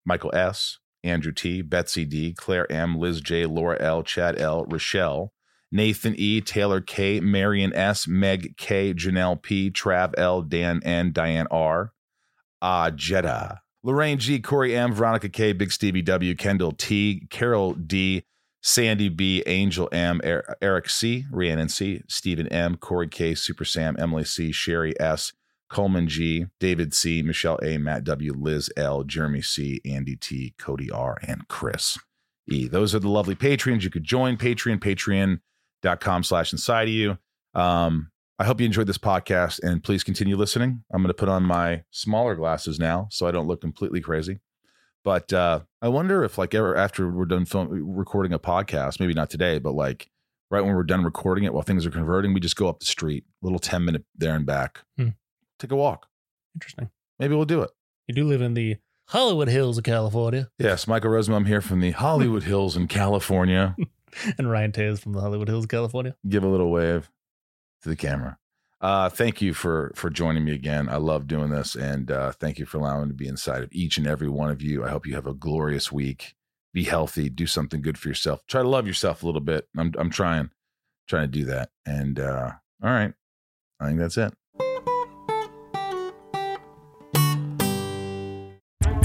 [SPEAKER 1] Michael S, Andrew T, Betsy D, Claire M, Liz J, Laura L, Chad L, Rochelle, Nathan E, Taylor K, Marion S, Meg K, Janelle P, Trav L, Dan N, Diane R, Ah Jeddah, Lorraine G, Corey M, Veronica K, Big Stevie W, Kendall T, Carol D, Sandy B, Angel M, Er- Eric C, Rhiannon C, Stephen M, Corey K, Super Sam, Emily C, Sherry S, Coleman G, David C, Michelle A, Matt W, Liz L, Jeremy C, Andy T, Cody R, and Chris E. Those are the lovely patrons. You could join Patreon, Patreon, patreon.com slash inside of you. Um, I hope you enjoyed this podcast and please continue listening. I'm going to put on my smaller glasses now so I don't look completely crazy. But uh, I wonder if, like, ever after we're done film recording a podcast, maybe not today, but like right when we're done recording it, while things are converting, we just go up the street, little ten minute there and back,
[SPEAKER 2] Hmm.
[SPEAKER 1] take a walk.
[SPEAKER 2] Interesting.
[SPEAKER 1] Maybe we'll do it.
[SPEAKER 2] You do live in the Hollywood Hills of California.
[SPEAKER 1] Yes, Michael Rosenbaum here from the Hollywood Hills in California.
[SPEAKER 2] And Ryan Tays from the Hollywood Hills California.
[SPEAKER 1] Give a little wave to the camera. Uh, thank you for for joining me again. I love doing this, and uh, thank you for allowing me to be inside of each and every one of you. I hope you have a glorious week. Be healthy. Do something good for yourself. Try to love yourself a little bit. I'm I'm trying trying to do that. And uh, all right, I think that's it.